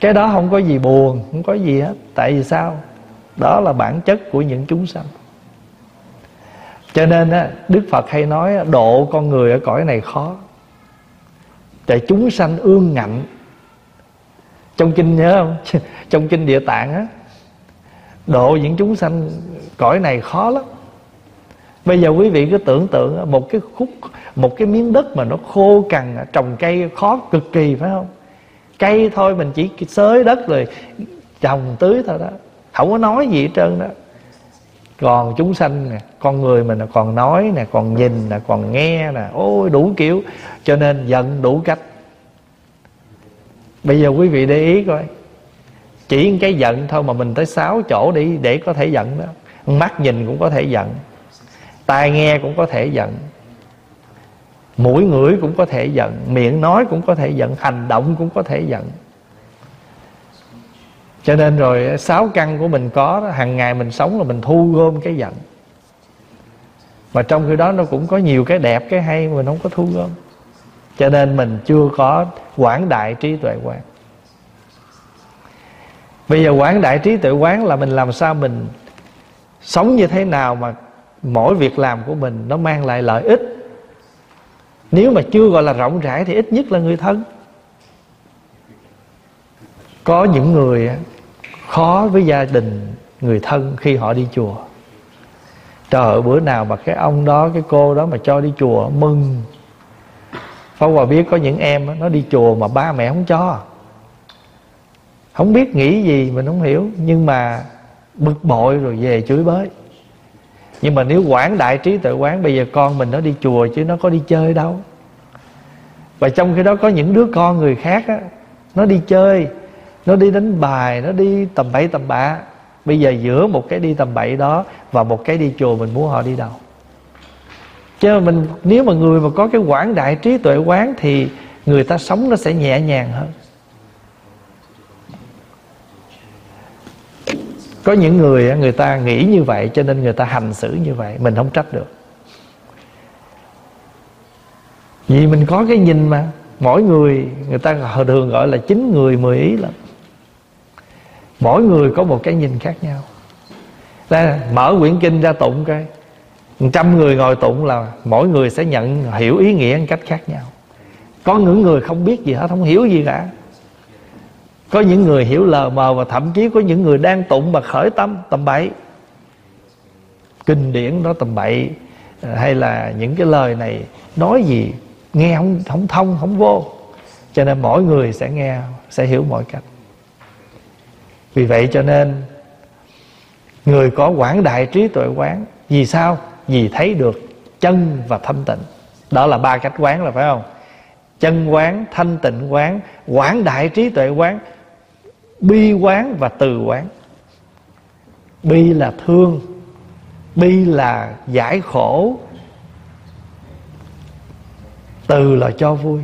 Cái đó không có gì buồn, không có gì hết. Tại vì sao? Đó là bản chất của những chúng sanh. Cho nên á, đức phật hay nói độ con người ở cõi này khó. Tại chúng sanh ương ngạnh trong kinh nhớ không? (laughs) Trong kinh địa tạng á, độ những chúng sanh cõi này khó lắm. Bây giờ quý vị cứ tưởng tượng một cái khúc, một cái miếng đất mà nó khô cằn, trồng cây khó cực kỳ, phải không? Cây thôi, mình chỉ xới đất rồi trồng tưới thôi đó. Không có nói gì hết trơn đó. Còn chúng sanh nè, con người mình còn nói nè, còn nhìn nè, còn nghe nè, ôi, đủ kiểu. Cho nên giận đủ cách bây giờ quý vị để ý coi. Chỉ cái giận thôi mà mình tới sáu chỗ đi để có thể giận đó. Mắt nhìn cũng có thể giận. Tai nghe cũng có thể giận. Mũi ngửi cũng có thể giận. Miệng nói cũng có thể giận. Hành động cũng có thể giận. Cho nên rồi sáu căn của mình có đó, hàng ngày mình sống là mình thu gom cái giận. Mà trong khi đó nó cũng có nhiều cái đẹp cái hay mà mình không có thu gom cho nên mình chưa có quảng đại trí tuệ quán. Bây giờ quảng đại trí tuệ quán là mình làm sao mình sống như thế nào mà mỗi việc làm của mình nó mang lại lợi ích. Nếu mà chưa gọi là rộng rãi thì ít nhất là người thân. Có những người khó với gia đình người thân khi họ đi chùa. Trời ơi, bữa nào mà cái ông đó, cái cô đó mà cho đi chùa mừng Pháp Hòa biết có những em nó đi chùa mà ba mẹ không cho. Không biết nghĩ gì, mình không hiểu. Nhưng mà bực bội rồi về chửi bới. Nhưng mà nếu quảng đại trí tuệ quán, Bây giờ con mình nó đi chùa chứ nó có đi chơi đâu. Và trong khi đó có những đứa con người khác á, Nó đi chơi, Nó đi đánh bài, Nó đi tầm bậy tầm bạ. Bây giờ giữa một cái đi tầm bậy đó Và một cái đi chùa, mình muốn họ đi đâu? Cho nên mình, nếu mà người mà có cái quảng đại trí tuệ quán thì người ta sống nó sẽ nhẹ nhàng hơn. Có những người người ta nghĩ như vậy cho nên người ta hành xử như vậy, mình không trách được. Vì mình có cái nhìn mà, mỗi người người ta thường gọi là chín người mười ý lắm. Mỗi người có một cái nhìn khác nhau. Là mở quyển kinh ra tụng coi trăm người ngồi tụng là mỗi người sẽ nhận hiểu ý nghĩa một cách khác nhau. Có những người không biết gì hết, không hiểu gì cả. Có những người hiểu lờ mờ và thậm chí có những người đang tụng mà khởi tâm, tầm bậy. Kinh điển đó tầm bậy ờ, hay là những cái lời này nói gì nghe không không thông, không vô. Cho nên mỗi người sẽ nghe, sẽ hiểu mọi cách. Vì vậy cho nên người có quảng đại trí tuệ quán, vì sao? Vì thấy được chân và thanh tịnh. Đó là ba cách quán là phải không? Chân quán, thanh tịnh quán quán đại trí tuệ quán, bi quán và từ quán. Bi là thương, bi là giải khổ, từ là cho vui.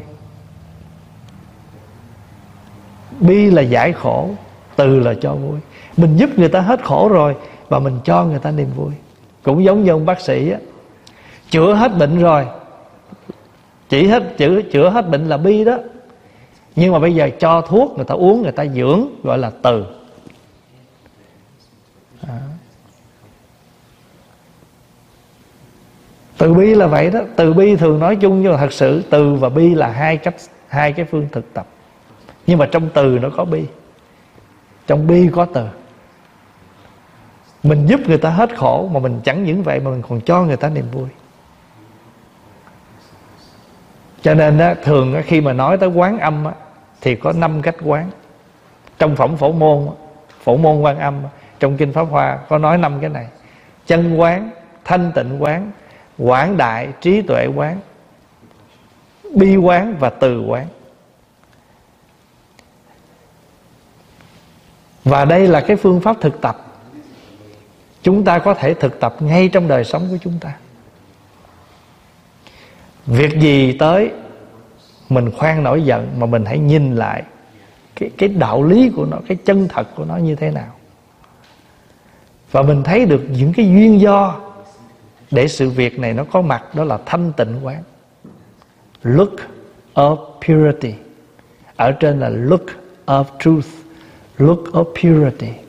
Bi là giải khổ, từ là cho vui. Mình giúp người ta hết khổ rồi và mình cho người ta niềm vui cũng giống như ông bác sĩ á. Chữa hết bệnh rồi. Chỉ hết, chữa chữa hết bệnh là bi đó. Nhưng mà bây giờ cho thuốc, người ta uống, người ta dưỡng, gọi là từ. À. từ bi là vậy đó. Từ bi thường nói chung nhưng mà thật sự từ và bi là hai cách, hai cái phương thực tập. Nhưng mà trong từ nó có bi. Trong bi có từ mình giúp người ta hết khổ mà mình chẳng những vậy mà mình còn cho người ta niềm vui. Cho nên á, thường á, khi mà nói tới quán âm á, thì có năm cách quán. Trong phẩm phổ môn phổ môn quan âm trong kinh pháp hoa có nói năm cái này. Chân quán thanh tịnh quán quảng đại trí tuệ quán bi quán và từ quán. Và đây là cái phương pháp thực tập chúng ta có thể thực tập ngay trong đời sống của chúng ta. Việc gì tới mình khoan nổi giận mà mình hãy nhìn lại cái cái đạo lý của nó, cái chân thật của nó như thế nào? Và mình thấy được những cái duyên do để sự việc này nó có mặt, đó là thanh tịnh quán. Look of purity. Ở trên là look of truth. Look of purity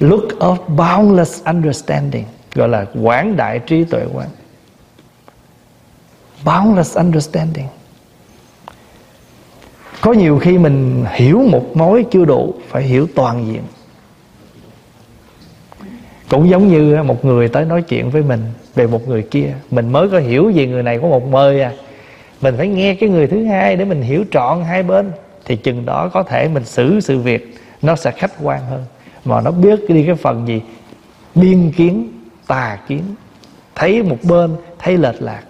look of boundless understanding, gọi là quảng đại trí tuệ quán boundless understanding. Có nhiều khi mình hiểu một mối chưa đủ, phải hiểu toàn diện. Cũng giống như một người tới nói chuyện với mình về một người kia, mình mới có hiểu về người này có một mơi à. Mình phải nghe cái người thứ hai để mình hiểu trọn hai bên, thì chừng đó có thể mình xử sự việc nó sẽ khách quan hơn mà nó biết đi cái phần gì? Biên kiến tà kiến. Thấy một bên thấy lệch lạc.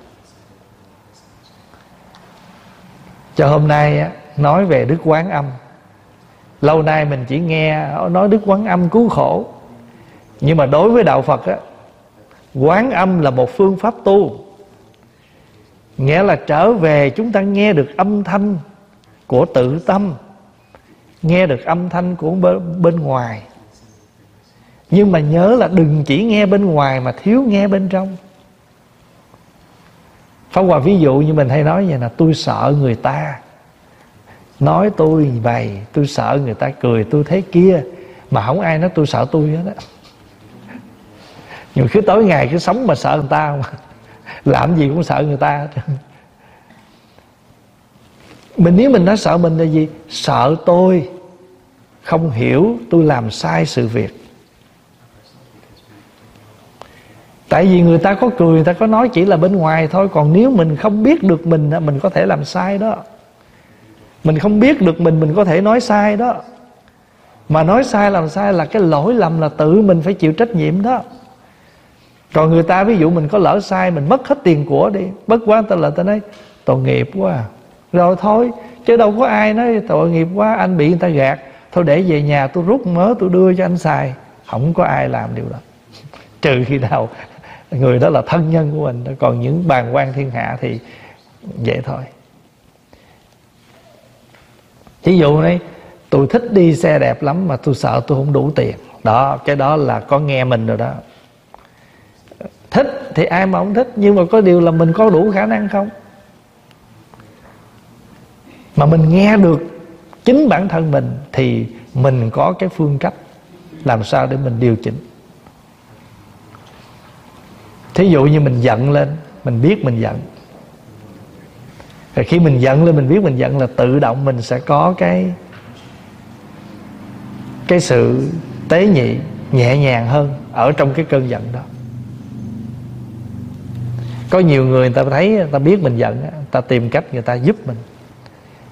Cho hôm nay á, nói về đức quán âm. Lâu nay mình chỉ nghe ờ, nói đức quán âm cứu khổ. Nhưng mà đối với đạo phật á quán âm là một phương pháp tu. Nghĩa là trở về chúng ta nghe được âm thanh của tự tâm nghe được âm thanh của bên ngoài nhưng mà nhớ là đừng chỉ nghe bên ngoài mà thiếu nghe bên trong. Pháp Hòa ví dụ như mình hay nói vậy là tôi sợ người ta Nói tôi vậy Tôi sợ người ta cười, tôi thế kia, Mà không ai nói tôi sợ tôi hết á. (laughs) Nhưng cứ tối ngày cứ sống mà sợ người ta không à. (laughs) Làm gì cũng sợ người ta Mình nếu mình nói sợ mình là gì? Sợ tôi Không hiểu tôi làm sai sự việc. Tại vì người ta có cười, Người ta có nói chỉ là bên ngoài thôi. Còn nếu mình không biết được mình Mình có thể làm sai đó. Mình không biết được mình Mình có thể nói sai đó. Mà nói sai làm sai là cái lỗi lầm Là tự mình phải chịu trách nhiệm đó. Còn người ta ví dụ mình có lỡ sai, Mình mất hết tiền của đi. Bất quá ta là ta nói, tội nghiệp quá. Rồi thôi, Chứ đâu có ai nói, tội nghiệp quá, Anh bị người ta gạt. Thôi để về nhà, tôi rút mớ, tôi đưa cho anh xài. Không có ai làm điều đó. (laughs) Trừ khi nào người đó là thân nhân của mình. Còn những bàn quan thiên hạ thì vậy thôi. Ví dụ này, tôi thích đi xe đẹp lắm mà tôi sợ tôi không đủ tiền. Đó, cái đó là có nghe mình rồi đó. Thích thì ai mà không thích, nhưng mà có điều là mình có đủ khả năng không? Mà mình nghe được chính bản thân mình thì mình có cái phương cách làm sao để mình điều chỉnh thí dụ như mình giận lên, mình biết mình giận. Rồi khi mình giận lên, mình biết mình giận là tự động mình sẽ có cái cái sự tế nhị, nhẹ nhàng hơn ở trong cái cơn giận đó. Có nhiều người người ta thấy, người ta biết mình giận người ta tìm cách người ta giúp mình.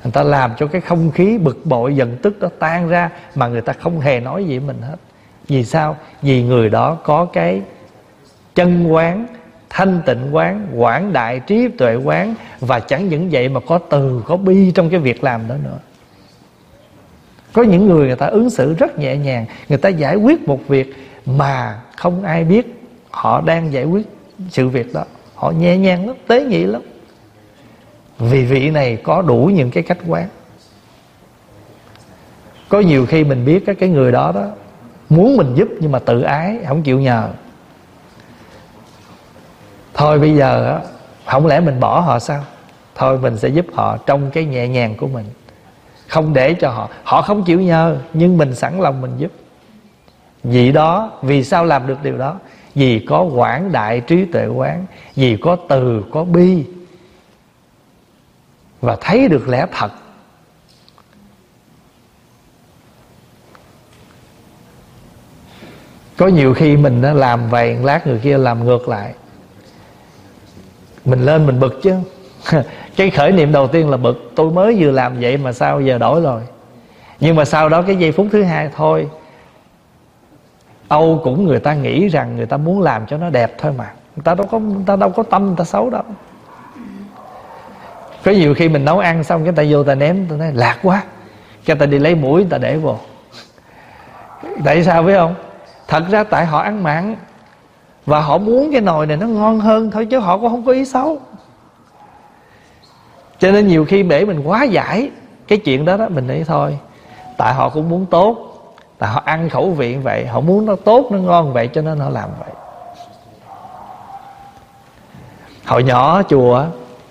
Người ta làm cho cái không khí bực bội, giận tức đó tan ra mà người ta không hề nói gì với mình hết. Vì sao? Vì người đó có cái chân quán, thanh tịnh quán, quảng đại trí tuệ quán, và chẳng những vậy mà có từ, có bi trong cái việc làm đó nữa. Có những người người ta ứng xử rất nhẹ nhàng, người ta giải quyết một việc mà không ai biết họ đang giải quyết sự việc đó. Họ nhẹ nhàng lắm, tế nhị lắm. Vì vị này có đủ những cái cách quán. Có nhiều khi mình biết cái cái người đó đó muốn mình giúp nhưng mà tự ái, không chịu nhờ thôi bây giờ không lẽ mình bỏ họ sao? Thôi mình sẽ giúp họ trong cái nhẹ nhàng của mình. Không để cho họ họ không chịu nhờ, nhưng mình sẵn lòng mình giúp. Vì đó, vì sao làm được điều đó? Vì có quảng đại trí tuệ quán, vì có từ, có bi. Và thấy được lẽ thật. Có nhiều khi mình làm vậy lát người kia làm ngược lại mình lên mình bực chứ. (laughs) Cái khởi niệm đầu tiên là bực. Tôi mới vừa làm vậy mà sao giờ đổi rồi? Nhưng mà sau đó cái giây phút thứ hai thôi, âu cũng người ta nghĩ rằng người ta muốn làm cho nó đẹp thôi mà. Người ta đâu có, người ta đâu có tâm, người ta xấu đâu. Có nhiều khi mình nấu ăn xong cái ta vô ta ném ta nói, lạc quá. Cái ta đi lấy mũi ta để vô. Tại sao biết không? Thật ra tại họ ăn mặn và họ muốn cái nồi này nó ngon hơn thôi chứ họ cũng không có ý xấu. Cho nên nhiều khi để mình quá giải cái chuyện đó đó mình nghĩ thôi tại họ cũng muốn tốt tại họ ăn khẩu vị vậy họ muốn nó tốt nó ngon vậy cho nên họ làm vậy. Hồi nhỏ chùa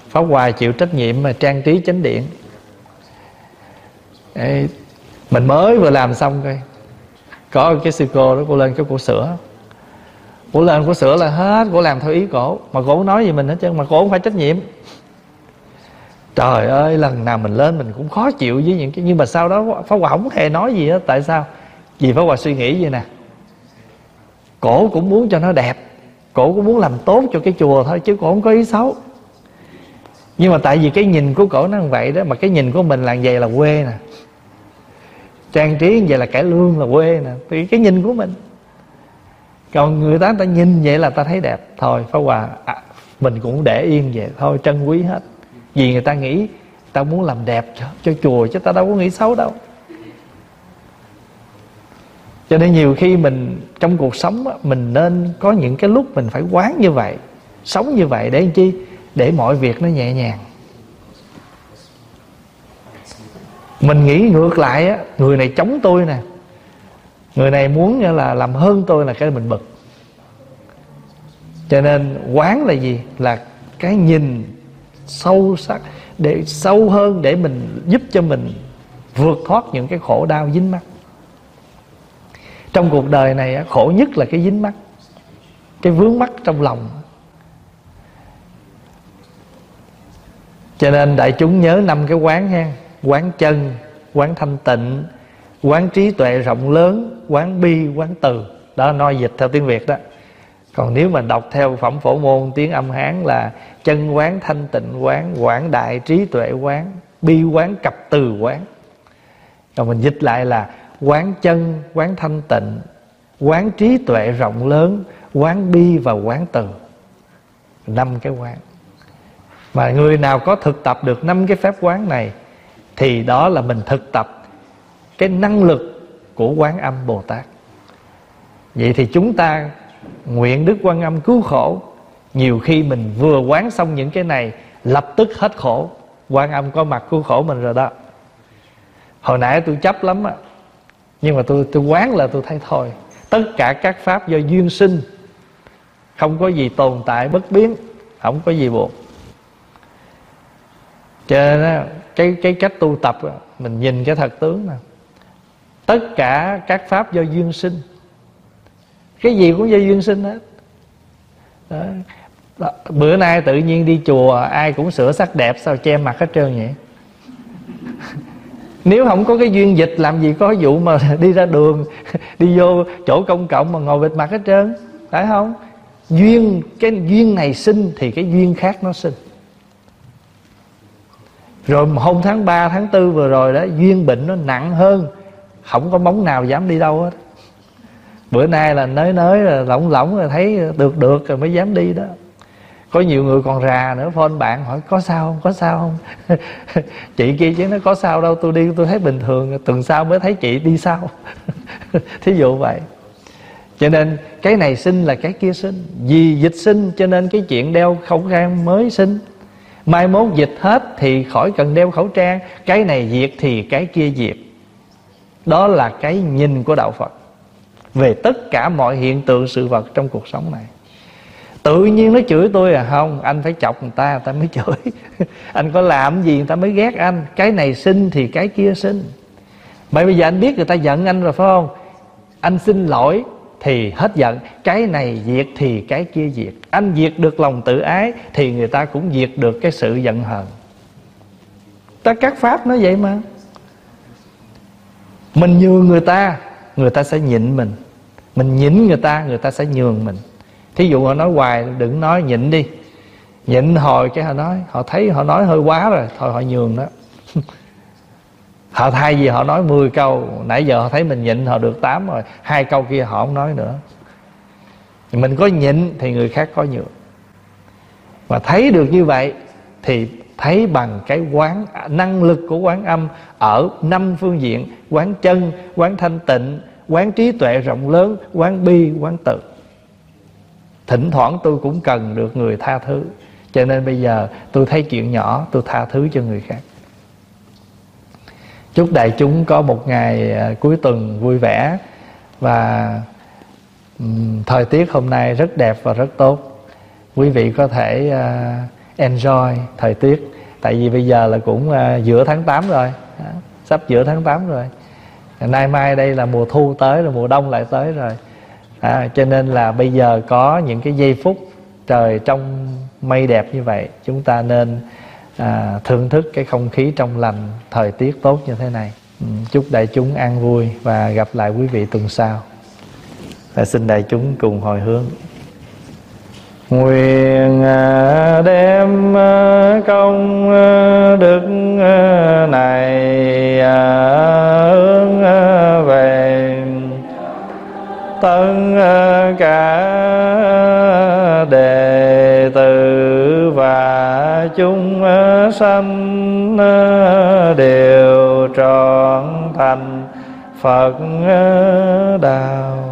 pháp hòa chịu trách nhiệm mà trang trí chánh điện. Ê, mình mới vừa làm xong coi có cái sư cô đó cô lên cái cô sửa cổ lên cổ sửa là hết cổ làm theo ý cổ. Mà cổ nói gì mình hết trơn, mà cổ không phải trách nhiệm. Trời ơi, lần nào mình lên mình cũng khó chịu với những cái nhưng mà sau đó pháp hòa không hề nói gì hết. Tại sao? Vì pháp hòa suy nghĩ vậy nè. Cổ cũng muốn cho nó đẹp. Cổ cũng muốn làm tốt cho cái chùa thôi, chứ cổ không có ý xấu. Nhưng mà tại vì cái nhìn của cổ nó như vậy đó, mà cái nhìn của mình là vậy là quê nè. Trang trí như vậy là cải lương là quê nè. Thì cái nhìn của mình còn người ta người ta nhìn vậy là ta thấy đẹp. Thôi phá hòa à, mình cũng để yên vậy. Thôi trân quý hết. Vì người ta nghĩ ta muốn làm đẹp cho, cho chùa chứ ta đâu có nghĩ xấu đâu. Cho nên nhiều khi mình trong cuộc sống mình nên có những cái lúc mình phải quán như vậy sống như vậy để làm chi? Để mọi việc nó nhẹ nhàng. Mình nghĩ ngược lại á người này chống tôi nè người này muốn là làm hơn tôi là cái mình bực. Cho nên quán là gì? Là cái nhìn sâu sắc, để sâu hơn để mình giúp cho mình vượt thoát những cái khổ đau, dính mắt trong cuộc đời này khổ nhất là cái dính mắt cái vướng mắt trong lòng. Cho nên đại chúng nhớ năm cái quán ha, quán chân, quán thanh tịnh quán trí tuệ rộng lớn, quán bi, quán từ. Đó, nói dịch theo tiếng việt đó. Còn nếu mà đọc theo phẩm phổ môn, tiếng âm hán là chân quán, thanh tịnh quán, quảng đại trí tuệ quán, bi quán, cặp từ quán. Còn mình dịch lại là quán chân, quán thanh tịnh, quán trí tuệ rộng lớn, quán bi và quán từ. Năm cái quán. Mà người nào có thực tập được năm cái phép quán này, thì đó là mình thực tập cái năng lực của quán âm bồ tát. Vậy thì chúng ta nguyện đức quan âm cứu khổ. Nhiều khi mình vừa quán xong những cái này, lập tức hết khổ. Quan âm có mặt cứu khổ mình rồi đó. Hồi nãy tôi chấp lắm á, nhưng mà tôi tôi quán là tôi thấy thôi. Tất cả các pháp do duyên sinh, không có gì tồn tại bất biến, không có gì buộc cho nên cái cái cách tu tập mình nhìn cái thật tướng nè tất cả các pháp do duyên sinh. Cái gì cũng do duyên sinh hết. Đó. Đó. bữa nay tự nhiên đi chùa, ai cũng sửa sắc đẹp, sao che mặt hết trơn vậy? (laughs) Nếu không có cái duyên dịch, làm gì có vụ mà (laughs) đi ra đường, (laughs) đi vô chỗ công cộng mà ngồi bịt mặt hết trơn. Phải không? Duyên, cái duyên này sinh thì cái duyên khác nó sinh. Rồi hôm tháng 3 tháng 4 vừa rồi đó, duyên bệnh nó nặng hơn không có móng nào dám đi đâu hết. Bữa nay là nới nới là lỏng lỏng, rồi thấy được được, rồi mới dám đi đó. Có nhiều người còn rà nữa, phone bạn hỏi, có sao không? Có sao không? (laughs) Chị kia chứ nó có sao đâu, tôi đi, tôi thấy bình thường, tuần sau mới thấy chị đi sao (laughs) thí dụ vậy. Cho nên cái này sinh là cái kia sinh. Vì dịch sinh cho nên cái chuyện đeo khẩu trang mới sinh. Mai mốt dịch hết thì khỏi cần đeo khẩu trang. Cái này diệt thì cái kia diệt đó là cái nhìn của đạo phật. Về tất cả mọi hiện tượng sự vật trong cuộc sống này. Tự nhiên nó chửi tôi à không, anh phải chọc người ta người ta mới (laughs) chửi. Anh có làm gì, người ta mới ghét anh. Cái này sinh thì cái kia sinh vậy bây giờ anh biết người ta giận anh rồi, phải không? Anh xin lỗi thì hết giận. Cái này diệt thì cái kia diệt. Anh diệt được lòng tự ái thì người ta cũng diệt được cái sự giận hờn. Ta các pháp nó vậy mà mình nhường người ta người ta sẽ nhịn mình. Mình nhịn người ta người ta sẽ nhường mình. Thí dụ họ nói hoài, đừng nói, nhịn đi. Nhịn hồi cái họ nói, họ thấy họ nói hơi quá rồi, thôi họ nhường đó. (laughs) Họ thay vì họ nói 10 câu, nãy giờ họ thấy mình nhịn, họ được 8 rồi, hai câu kia họ không nói nữa. Mình có nhịn thì người khác có nhường. Mà thấy được như vậy thì thấy bằng cái quán à, năng lực của quán âm ở năm phương diện quán chân quán thanh tịnh quán trí tuệ rộng lớn quán bi quán tự. Thỉnh thoảng tôi cũng cần được người tha thứ cho nên bây giờ tôi thấy chuyện nhỏ tôi tha thứ cho người khác. Chúc đại chúng có một ngày à, cuối tuần vui vẻ và um, thời tiết hôm nay rất đẹp và rất tốt. Quý vị có thể uh, enjoy thời tiết. Tại vì bây giờ là cũng uh, giữa tháng 8 rồi. Sắp giữa tháng 8 rồi. Nay mai đây là mùa thu tới rồi mùa đông lại tới rồi. À, cho nên là bây giờ có những cái giây phút trời trong mây đẹp như vậy chúng ta nên à, thưởng thức cái không khí trong lành thời tiết tốt như thế này. Ừ, chúc đại chúng an vui và gặp lại quý vị tuần sau. Và xin đại chúng cùng hồi hướng nguyện à, đem à, công à, đức này hướng về. Tất cả đệ tử và chúng sanh đều trọn thành Phật đạo.